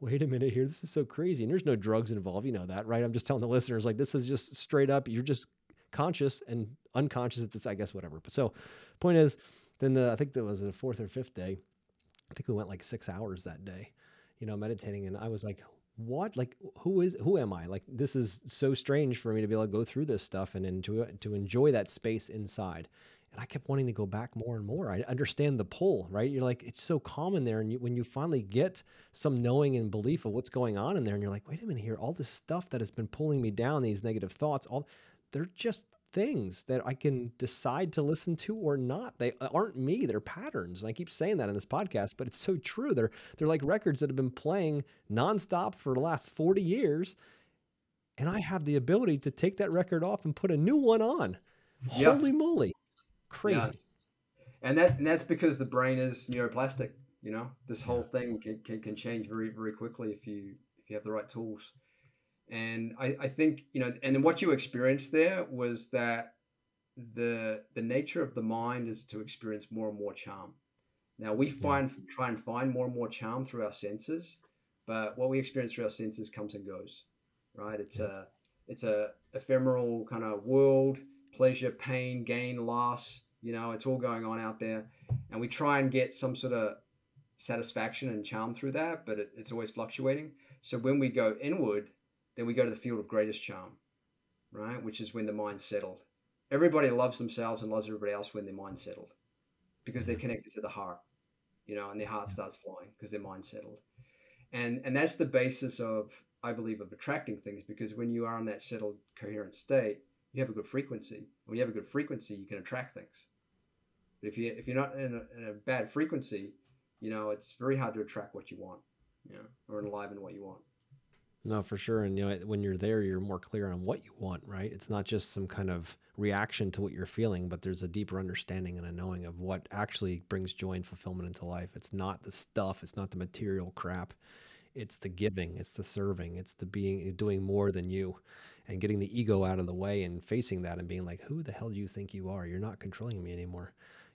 wait a minute here. This is so crazy. And there's no drugs involved. You know that, right? I'm just telling the listeners, like, this is just straight up. You're just conscious and unconscious. It's, I guess, whatever. But so, point is, then the, I think that was the fourth or fifth day. I think we went like six hours that day, you know, meditating. And I was like, what? Like, who is, who am I? Like, this is so strange for me to be able to go through this stuff and enjoy, to enjoy that space inside. And I kept wanting to go back more and more. I understand the pull, right? You're like, it's so calm in there. And you, when you finally get some knowing and belief of what's going on in there, and you're like, wait a minute here, all this stuff that has been pulling me down, these negative thoughts, all they're just things that I can decide to listen to or not. They uh, aren't me, they're patterns. And I keep saying that in this podcast, but it's so true. They're they're like records that have been playing nonstop for the last 40 years. And I have the ability to take that record off and put a new one on. Yeah. Holy moly. Crazy. Yeah. And that and that's because the brain is neuroplastic. You know, this whole thing can, can, can change very very quickly if you if you have the right tools. And I, I think you know, and then what you experienced there was that the the nature of the mind is to experience more and more charm. Now we find try and find more and more charm through our senses, but what we experience through our senses comes and goes, right? It's a it's a ephemeral kind of world, pleasure, pain, gain, loss. You know, it's all going on out there, and we try and get some sort of satisfaction and charm through that, but it, it's always fluctuating. So when we go inward, then we go to the field of greatest charm, right? Which is when the mind's settled. Everybody loves themselves and loves everybody else when their mind's settled because they're mm-hmm. connected to the heart, you know, and their heart starts flying because their mind's settled. And and that's the basis of, I believe, of attracting things because when you are in that settled, coherent state, you have a good frequency. When you have a good frequency, you can attract things. But if you if you're not in a, in a bad frequency, you know, it's very hard to attract what you want, you know, or enliven what you want. No, for sure. And you know, when you're there, you're more clear on what you want, right? It's not just some kind of reaction to what you're feeling, but there's a deeper understanding and a knowing of what actually brings joy and fulfillment into life. It's not the stuff, it's not the material crap. It's the giving, it's the serving, it's the being doing more than you and getting the ego out of the way and facing that and being like, who the hell do you think you are? You're not controlling me anymore.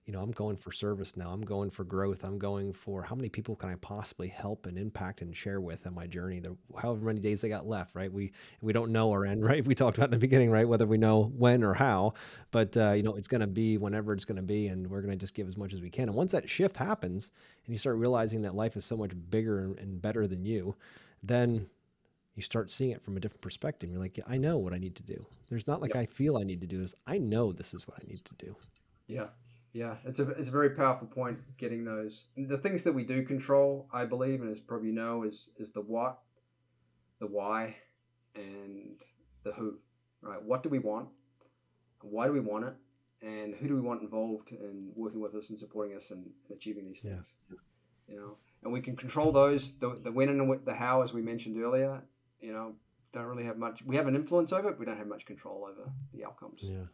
You know, I'm going for service now. I'm going for growth. I'm going for how many people can I possibly help and impact and share with on my journey? The, however many days I got left, right? We we don't know our end, right? We talked about in the beginning, right? Whether we know when or how, but uh, you know, it's going to be whenever it's going to be, and we're going to just give as much as we can. And once that shift happens, and you start realizing that life is so much bigger and, better than you, then you start seeing it from a different perspective. You're like, yeah, I know what I need to do. There's not like I feel I need to do this. I know this is what I need to do. Yeah. Yeah, it's a it's a very powerful point. Getting those the things that we do control, I believe, and as probably know, is is the what, the why, and the who. Right? What do we want? Why do we want it? And who do we want involved in working with us and supporting us and, achieving these things? Yeah. You know, and we can control those. The, the when and the how, as we mentioned earlier. You know, don't really have much. We have an influence over it. We don't have much control over the outcomes. Yeah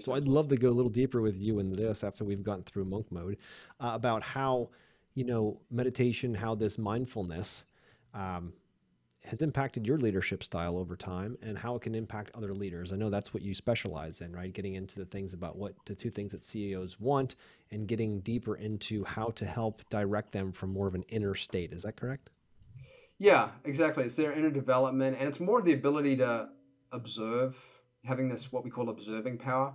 so I'd love to go a little deeper with you in this after we've gotten through monk mode uh, about how you know meditation, how this mindfulness um, has impacted your leadership style over time, and how it can impact other leaders. I know that's what you specialize in, right? Getting into the things about what the two things that CEOs want, and getting deeper into how to help direct them from more of an inner state. Is that correct? Yeah, exactly. It's their inner development, and it's more the ability to observe having this what we call observing power.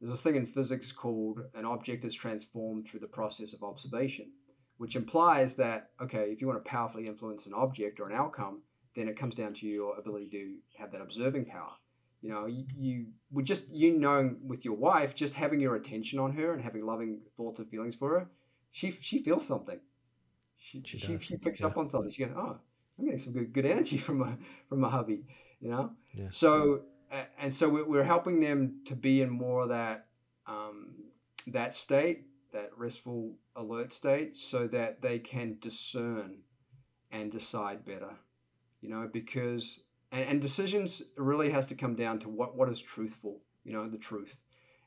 There's a thing in physics called an object is transformed through the process of observation, which implies that, okay, if you want to powerfully influence an object or an outcome, then it comes down to your ability to have that observing power. You know, you, you would just, you knowing with your wife, just having your attention on her and having loving thoughts and feelings for her, she, she feels something. She, she, she, she picks yeah. up on something. She goes, oh, I'm getting some good, good energy from my, from my hubby, you know? Yeah. So and so we're helping them to be in more of that um, that state, that restful alert state, so that they can discern and decide better. You know, because and, and decisions really has to come down to what what is truthful. You know, the truth.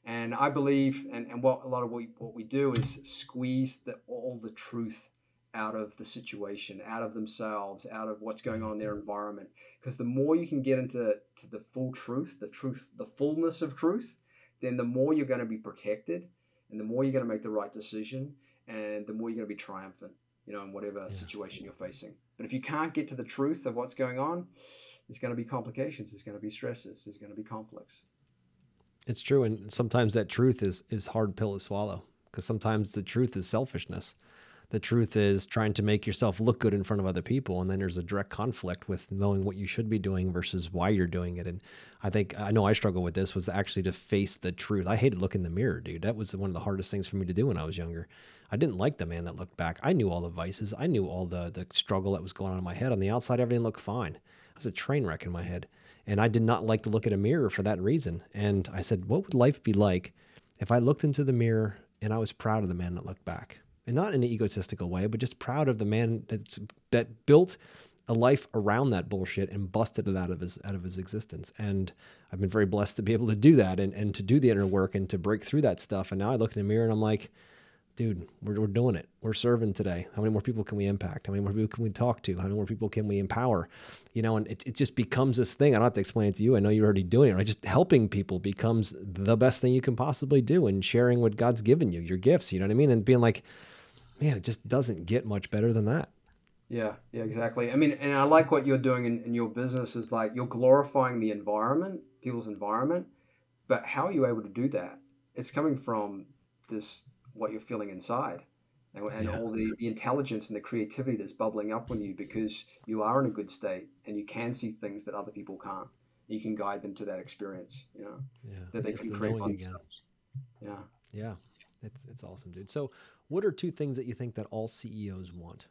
And I believe, and, and what a lot of what we, what we do is squeeze the, all the truth out of the situation, out of themselves, out of what's going on in their environment. Because the more you can get into to the full truth, the truth, the fullness of truth, then the more you're going to be protected, and the more you're going to make the right decision, and the more you're going to be triumphant, you know, in whatever yeah. situation you're facing. But if you can't get to the truth of what's going on, there's going to be complications. There's going to be stresses. There's going to be conflicts. It's true, and sometimes that truth is is hard pill to swallow because sometimes the truth is selfishness the truth is trying to make yourself look good in front of other people and then there's a direct conflict with knowing what you should be doing versus why you're doing it and i think i know i struggle with this was actually to face the truth. I hated looking in the mirror dude. That was one of the hardest things for me to do when i was younger. I didn't like the man that looked back. I knew all the vices. I knew all the the struggle that was going on in my head. On the outside everything looked fine. I was a train wreck in my head and i did not like to look at a mirror for that reason and i said what would life be like if i looked into the mirror and i was proud of the man that looked back and not in an egotistical way, but just proud of the man that's, that built a life around that bullshit and busted it out of his out of his existence. And I've been very blessed to be able to do that and, and to do the inner work and to break through that stuff. And now I look in the mirror and I'm like, dude, we're, we're doing it. We're serving today. How many more people can we impact? How many more people can we talk to? How many more people can we empower? You know, and it, it just becomes this thing. I don't have to explain it to you. I know you're already doing it, right? Just helping people becomes the best thing you can possibly do and sharing what God's given you, your gifts, you know what I mean? And being like, man, it just doesn't get much better than that. Yeah, yeah, exactly. I mean, and I like what you're doing in, in your business is like you're glorifying the environment, people's environment, but how are you able to do that? It's coming from this what you're feeling inside and, and yeah. all the, the intelligence and the creativity that's bubbling up with you because you are in a good state and you can see things that other people can't. You can guide them to that experience, you know, yeah. that they it's can the create on themselves. Yeah. Yeah. It's, it's awesome, dude. So what are two things that you think that all CEOs want?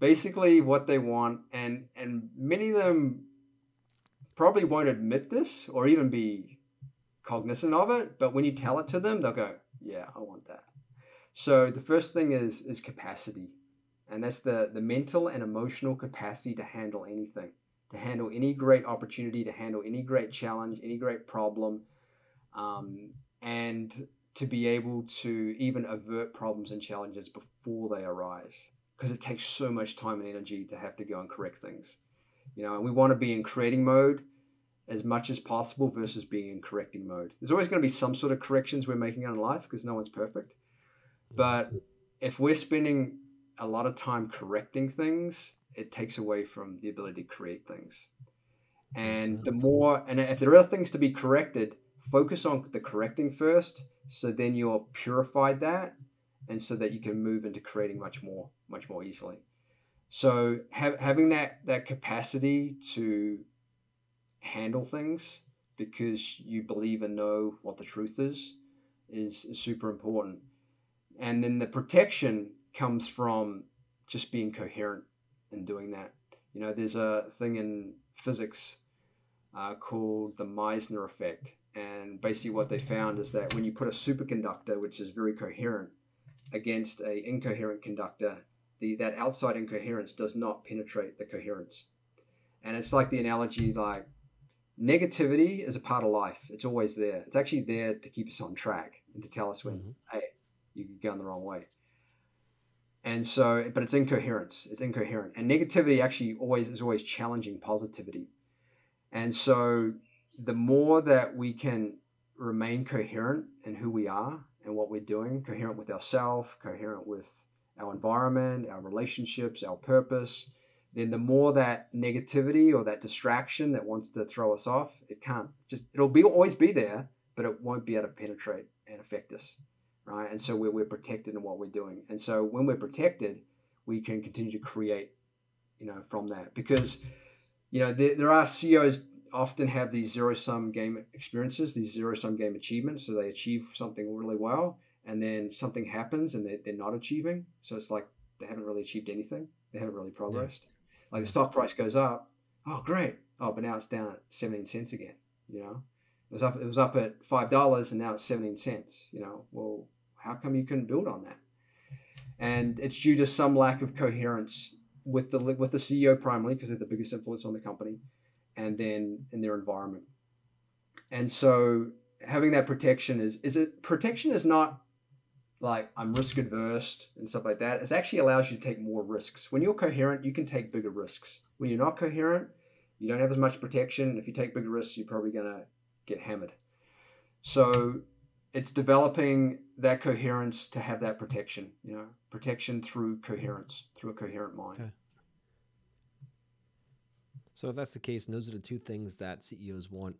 Basically, what they want, and and many of them probably won't admit this or even be cognizant of it. But when you tell it to them, they'll go, "Yeah, I want that." So the first thing is is capacity, and that's the the mental and emotional capacity to handle anything, to handle any great opportunity, to handle any great challenge, any great problem, um, and to be able to even avert problems and challenges before they arise because it takes so much time and energy to have to go and correct things you know and we want to be in creating mode as much as possible versus being in correcting mode. There's always going to be some sort of corrections we're making in life because no one's perfect. But if we're spending a lot of time correcting things, it takes away from the ability to create things. And the more, and if there are things to be corrected, focus on the correcting first. So then you're purified that, and so that you can move into creating much more, much more easily. So ha- having that that capacity to handle things because you believe and know what the truth is is, is super important. And then the protection comes from just being coherent and doing that. You know, there's a thing in physics uh, called the Meissner effect. And basically, what they found is that when you put a superconductor, which is very coherent, against a incoherent conductor, the that outside incoherence does not penetrate the coherence. And it's like the analogy like negativity is a part of life. It's always there. It's actually there to keep us on track and to tell us when, mm-hmm. hey, you're going the wrong way. And so, but it's incoherence. It's incoherent. And negativity actually always is always challenging positivity. And so, the more that we can remain coherent in who we are and what we're doing, coherent with ourselves, coherent with our environment, our relationships, our purpose, then the more that negativity or that distraction that wants to throw us off, it can't just, it'll be always be there, but it won't be able to penetrate and affect us. Right. And so we're, we're protected in what we're doing. And so when we're protected, we can continue to create, you know, from that because, you know, there, there are CEOs often have these zero sum game experiences, these zero sum game achievements. So they achieve something really well and then something happens and they, they're not achieving. So it's like they haven't really achieved anything. They haven't really progressed. Yeah. Like the stock price goes up. Oh, great. Oh, but now it's down at 17 cents again. You know, it was up, it was up at $5 and now it's 17 cents. You know, well, how come you couldn't build on that? And it's due to some lack of coherence with the, with the CEO primarily because they're the biggest influence on the company and then in their environment. And so having that protection is, is it protection is not like I'm risk adverse and stuff like that, it actually allows you to take more risks. When you're coherent, you can take bigger risks. When you're not coherent, you don't have as much protection. If you take bigger risks, you're probably going to get hammered. So it's developing that coherence to have that protection, you know, protection through coherence, through a coherent mind. Okay. So if that's the case, and those are the two things that CEOs want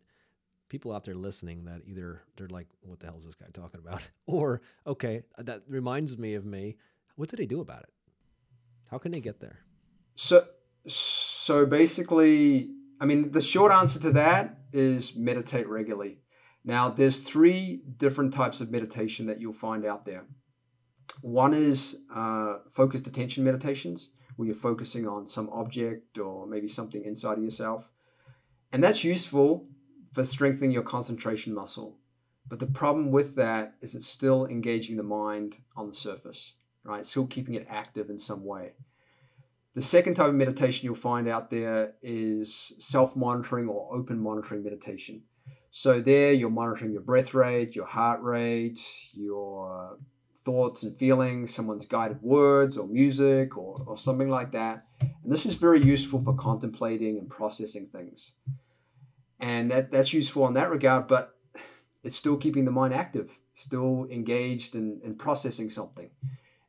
people out there listening that either they're like, what the hell is this guy talking about? Or, okay, that reminds me of me. What do they do about it? How can they get there? So, so basically, I mean, the short answer to that is meditate regularly. Now, there's three different types of meditation that you'll find out there. One is uh, focused attention meditations, where you're focusing on some object or maybe something inside of yourself. And that's useful for strengthening your concentration muscle. But the problem with that is it's still engaging the mind on the surface, right? Still keeping it active in some way. The second type of meditation you'll find out there is self monitoring or open monitoring meditation. So, there you're monitoring your breath rate, your heart rate, your thoughts and feelings, someone's guided words or music or, or something like that. And this is very useful for contemplating and processing things. And that that's useful in that regard but it's still keeping the mind active still engaged in, in processing something.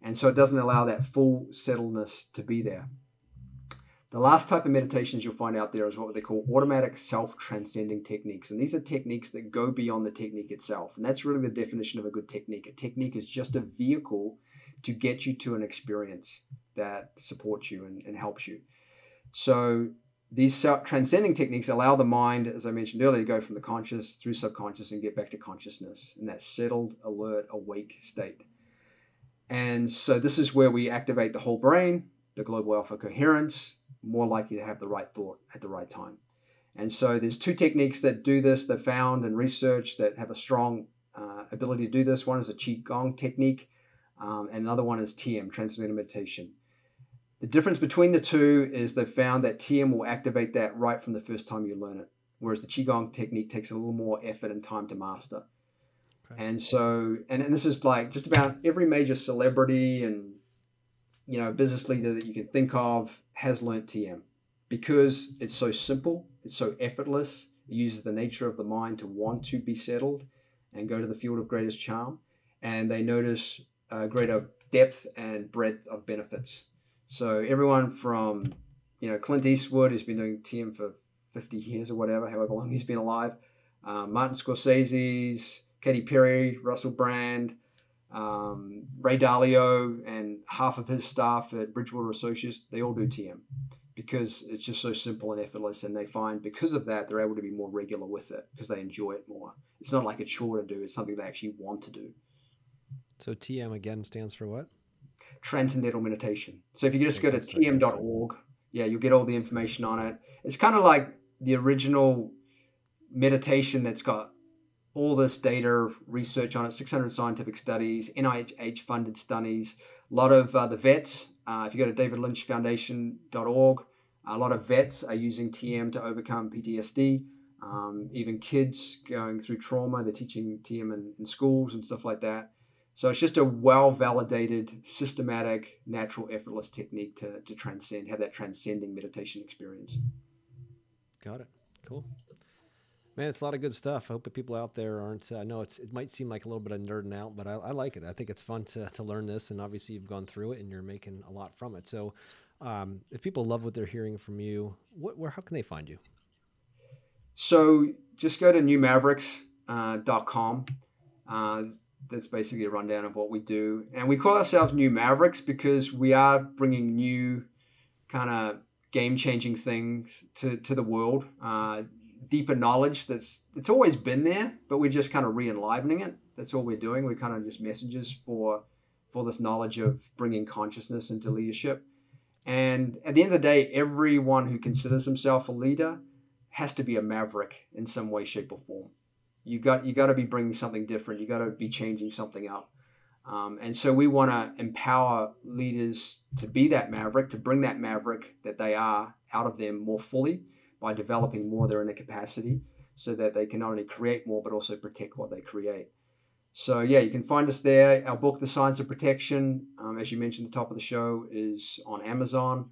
And so it doesn't allow that full settledness to be there the last type of meditations you'll find out there is what they call automatic self-transcending techniques and these are techniques that go beyond the technique itself and that's really the definition of a good technique a technique is just a vehicle to get you to an experience that supports you and, and helps you so these self transcending techniques allow the mind, as I mentioned earlier, to go from the conscious through subconscious and get back to consciousness in that settled, alert, awake state. And so this is where we activate the whole brain, the global alpha coherence, more likely to have the right thought at the right time. And so there's two techniques that do this that found and research that have a strong uh, ability to do this. One is a Qigong technique, um, and another one is TM, Transcendental Meditation. The difference between the two is they've found that TM will activate that right from the first time you learn it, whereas the Qigong technique takes a little more effort and time to master. Okay. And so, and, and this is like just about every major celebrity and, you know, business leader that you can think of has learned TM because it's so simple, it's so effortless, It uses the nature of the mind to want to be settled and go to the field of greatest charm. And they notice a greater depth and breadth of benefits. So everyone from, you know, Clint Eastwood, who's been doing TM for 50 years or whatever, however long he's been alive, um, Martin Scorsese's, Katy Perry, Russell Brand, um, Ray Dalio, and half of his staff at Bridgewater Associates, they all do TM because it's just so simple and effortless. And they find because of that, they're able to be more regular with it because they enjoy it more. It's not like a chore to do, it's something they actually want to do. So TM again stands for what? Transcendental meditation. So if you just go to tm.org, yeah, you'll get all the information on it. It's kind of like the original meditation that's got all this data, research on it, 600 scientific studies, NIH funded studies, a lot of uh, the vets. Uh, if you go to davidlynchfoundation.org, a lot of vets are using TM to overcome PTSD. Um, even kids going through trauma, they're teaching TM in, in schools and stuff like that. So it's just a well validated, systematic, natural, effortless technique to, to transcend, have that transcending meditation experience. Got it. Cool. Man, it's a lot of good stuff. I hope that people out there aren't. I know it's it might seem like a little bit of nerding out, but I, I, like it. I think it's fun to to learn this, and obviously you've gone through it and you're making a lot from it. So, um, if people love what they're hearing from you, what where how can they find you? So just go to newmavericks.com. Uh, uh, that's basically a rundown of what we do, and we call ourselves New Mavericks because we are bringing new kind of game changing things to to the world. Uh, deeper knowledge that's it's always been there, but we're just kind of re-enlivening it. That's all we're doing. We're kind of just messages for for this knowledge of bringing consciousness into leadership. And at the end of the day, everyone who considers himself a leader has to be a maverick in some way, shape, or form. You got you got to be bringing something different. You got to be changing something up. Um, and so we want to empower leaders to be that maverick, to bring that maverick that they are out of them more fully by developing more of their inner capacity so that they can not only create more but also protect what they create. So, yeah, you can find us there. Our book, The Science of Protection, um, as you mentioned at the top of the show, is on Amazon.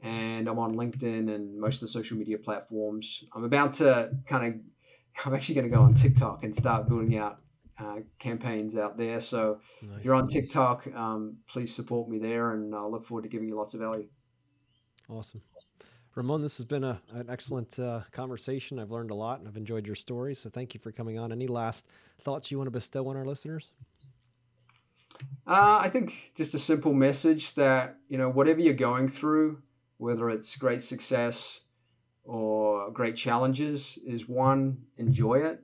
And I'm on LinkedIn and most of the social media platforms. I'm about to kind of, I'm actually going to go on TikTok and start building out uh, campaigns out there. So, nice. if you're on TikTok, um, please support me there. And I look forward to giving you lots of value. Awesome. Raamon, this has been a, an excellent uh, conversation. I've learned a lot and I've enjoyed your story. So thank you for coming on. Any last thoughts you want to bestow on our listeners? Uh, I think just a simple message that, you know, whatever you're going through, whether it's great success or great challenges, is one, enjoy it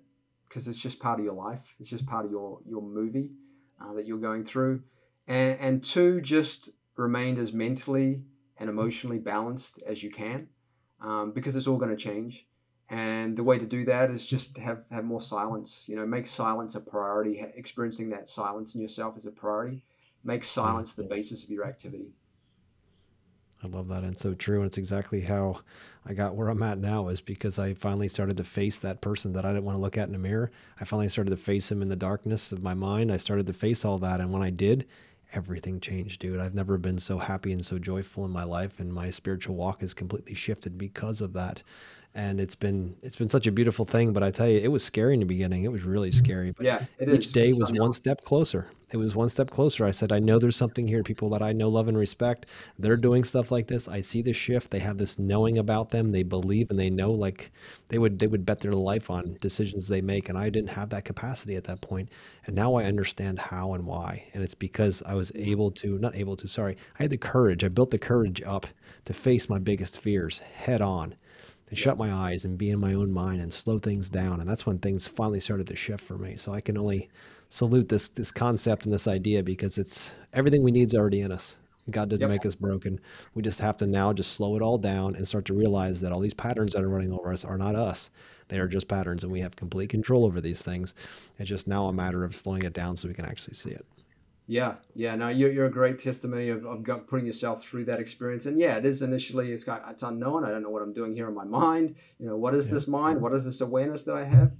because it's just part of your life. It's just part of your, your movie uh, that you're going through. And, and two, just remain as mentally and emotionally balanced as you can um, because it's all going to change. And the way to do that is just have, have more silence. You know, make silence a priority. Experiencing that silence in yourself is a priority. Make silence the basis of your activity. I love that. And so true. And it's exactly how I got where I'm at now is because I finally started to face that person that I didn't want to look at in the mirror. I finally started to face him in the darkness of my mind. I started to face all that. And when I did, everything changed, dude. I've never been so happy and so joyful in my life, and my spiritual walk has completely shifted because of that and it's been it's been such a beautiful thing. But I tell you, it was scary in the beginning. It was really scary. But yeah, each is. day was one step closer. It was one step closer. I said, I know there's something here. People that I know, love, and respect, they're doing stuff like this. I see the shift. They have this knowing about them. They believe and they know like they would they would bet their life on decisions they make. And I didn't have that capacity at that point. And now I understand how and why. And it's because I was able to not able to. Sorry, I had the courage. I built the courage up to face my biggest fears head on to shut my eyes and be in my own mind and slow things down. And that's when things finally started to shift for me. So I can only salute this this concept and this idea because it's everything we need is already in us. God didn't yep. make us broken. We just have to now just slow it all down and start to realize that all these patterns that are running over us are not us. They are just patterns and we have complete control over these things. It's just now a matter of slowing it down so we can actually see it. Yeah, yeah. No, you're, you're a great testimony of, of putting yourself through that experience. And yeah, it is initially it's got it's unknown. I don't know what I'm doing here in my mind. You know, what is yeah. this mind? What is this awareness that I have?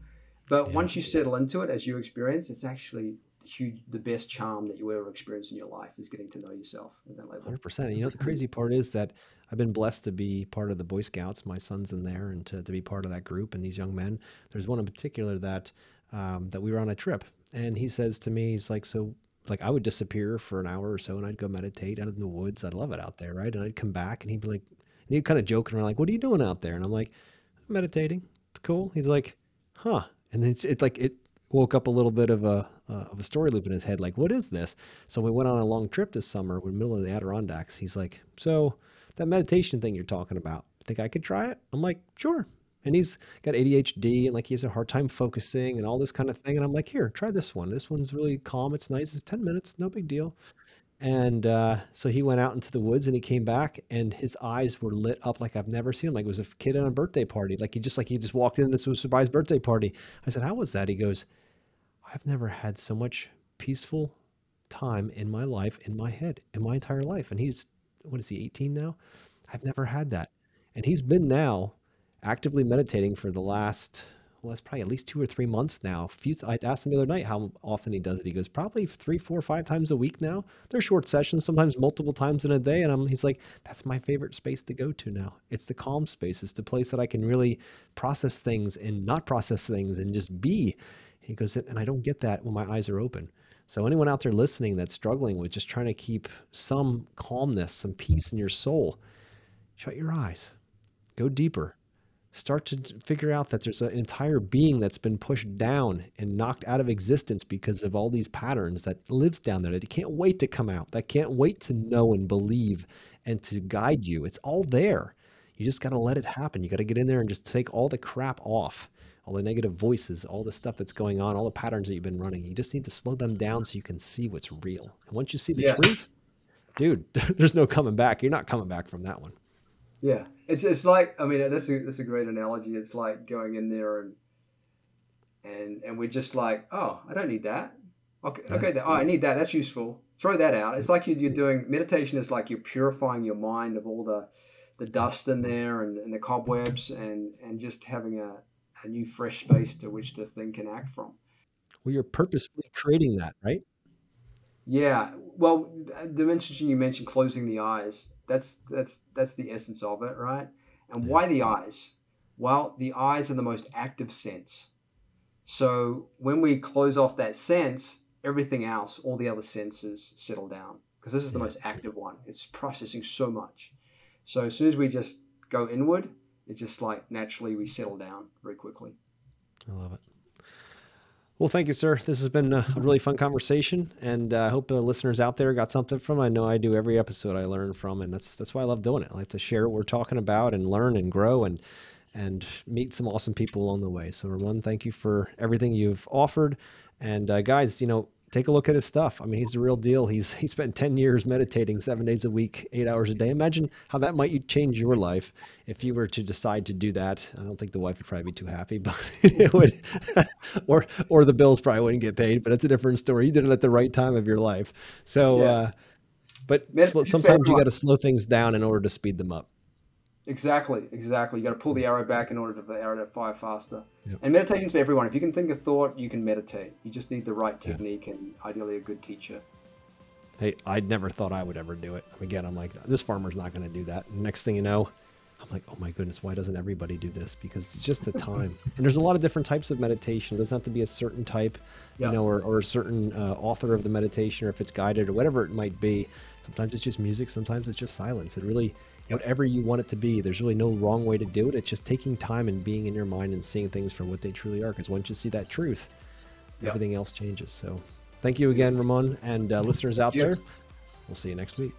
But yeah. once you settle into it, as you experience, it's actually huge, the best charm that you ever experience in your life is getting to know yourself at that level. Hundred percent. You know, the crazy part is that I've been blessed to be part of the Boy Scouts. My son's in there, and to, to be part of that group and these young men. There's one in particular that um, that we were on a trip, and he says to me, he's like, so like I would disappear for an hour or so, and I'd go meditate out in the woods. I'd love it out there, right? And I'd come back, and he'd be like, and he'd kind of joking around, like, "What are you doing out there?" And I'm like, I'm "Meditating. It's cool." He's like, "Huh." And it's it's like it woke up a little bit of a uh, of a story loop in his head, like, "What is this?" So we went on a long trip this summer. In the middle of the Adirondacks. He's like, "So that meditation thing you're talking about, think I could try it?" I'm like, "Sure." And he's got ADHD and like he has a hard time focusing and all this kind of thing. And I'm like, here, try this one. This one's really calm. It's nice. It's 10 minutes, no big deal. And uh, so he went out into the woods and he came back and his eyes were lit up like I've never seen him. Like it was a kid at a birthday party. Like he just like he just walked in this was a surprise birthday party. I said, How was that? He goes, I've never had so much peaceful time in my life, in my head, in my entire life. And he's what is he, 18 now? I've never had that. And he's been now actively meditating for the last well, it's probably at least two or three months now. I asked him the other night how often he does it. He goes probably three, four, five times a week now. They're short sessions, sometimes multiple times in a day. And I'm, he's like, that's my favorite space to go to now. It's the calm space. It's the place that I can really process things and not process things and just be. He goes, and I don't get that when my eyes are open. So anyone out there listening that's struggling with just trying to keep some calmness, some peace in your soul, shut your eyes, go deeper start to figure out that there's an entire being that's been pushed down and knocked out of existence because of all these patterns that lives down there that it can't wait to come out that can't wait to know and believe and to guide you. It's all there. You just got to let it happen. You got to get in there and just take all the crap off all the negative voices all the stuff that's going on all the patterns that you've been running. You just need to slow them down so you can see what's real. And once you see the yeah. truth dude there's no coming back. You're not coming back from that one. Yeah, it's it's like I mean that's a that's a great analogy. It's like going in there and and and we're just like, oh, I don't need that. Okay, okay, that, oh, I need that. That's useful. Throw that out. It's like you're, you're doing meditation. Is like you're purifying your mind of all the the dust in there and, and the cobwebs and and just having a, a new fresh space to which to think and act from. Well, you're purposefully creating that, right? Yeah. Well, the mention you mentioned closing the eyes. That's that's that's the essence of it, right? And yeah. why the eyes? Well, the eyes are the most active sense. So when we close off that sense, everything else, all the other senses settle down because this is the yeah. most active one. It's processing so much. So as soon as we just go inward, it's just like naturally we settle down very quickly. I love it. Well, thank you, sir. This has been a really fun conversation, and uh, I hope the listeners out there got something from. It. I know I do every episode I learn from, and that's that's why I love doing it. I like to share what we're talking about and learn and grow and and meet some awesome people along the way. So, Raamon, thank you for everything you've offered, and uh, guys, you know, take a look at his stuff. I mean, he's the real deal. He's he spent 10 years meditating seven days a week, eight hours a day. Imagine how that might change your life if you were to decide to do that. I don't think the wife would probably be too happy, but it would, or or the bills probably wouldn't get paid. But it's a different story. You did it at the right time of your life. So, yeah. uh, but sl- sometimes you got to slow things down in order to speed them up. Exactly, exactly. You got to pull the arrow back in order for the arrow to fire faster. Yep. And meditation's for everyone. If you can think a thought, you can meditate. You just need the right technique yeah. and ideally a good teacher. Hey, I never thought I would ever do it. Again, I'm like, this farmer's not going to do that. And next thing you know, I'm like, oh my goodness, why doesn't everybody do this? Because it's just the time. and there's a lot of different types of meditation. It doesn't have to be a certain type, you know, or, or a certain uh, author of the meditation, or if it's guided or whatever it might be. Sometimes it's just music. Sometimes it's just silence. It really whatever you want it to be. There's really no wrong way to do it. It's just taking time and being in your mind and seeing things for what they truly are. Because once you see that truth, yep. everything else changes. So thank you again, Raamon, and uh, listeners out there. We'll see you next week.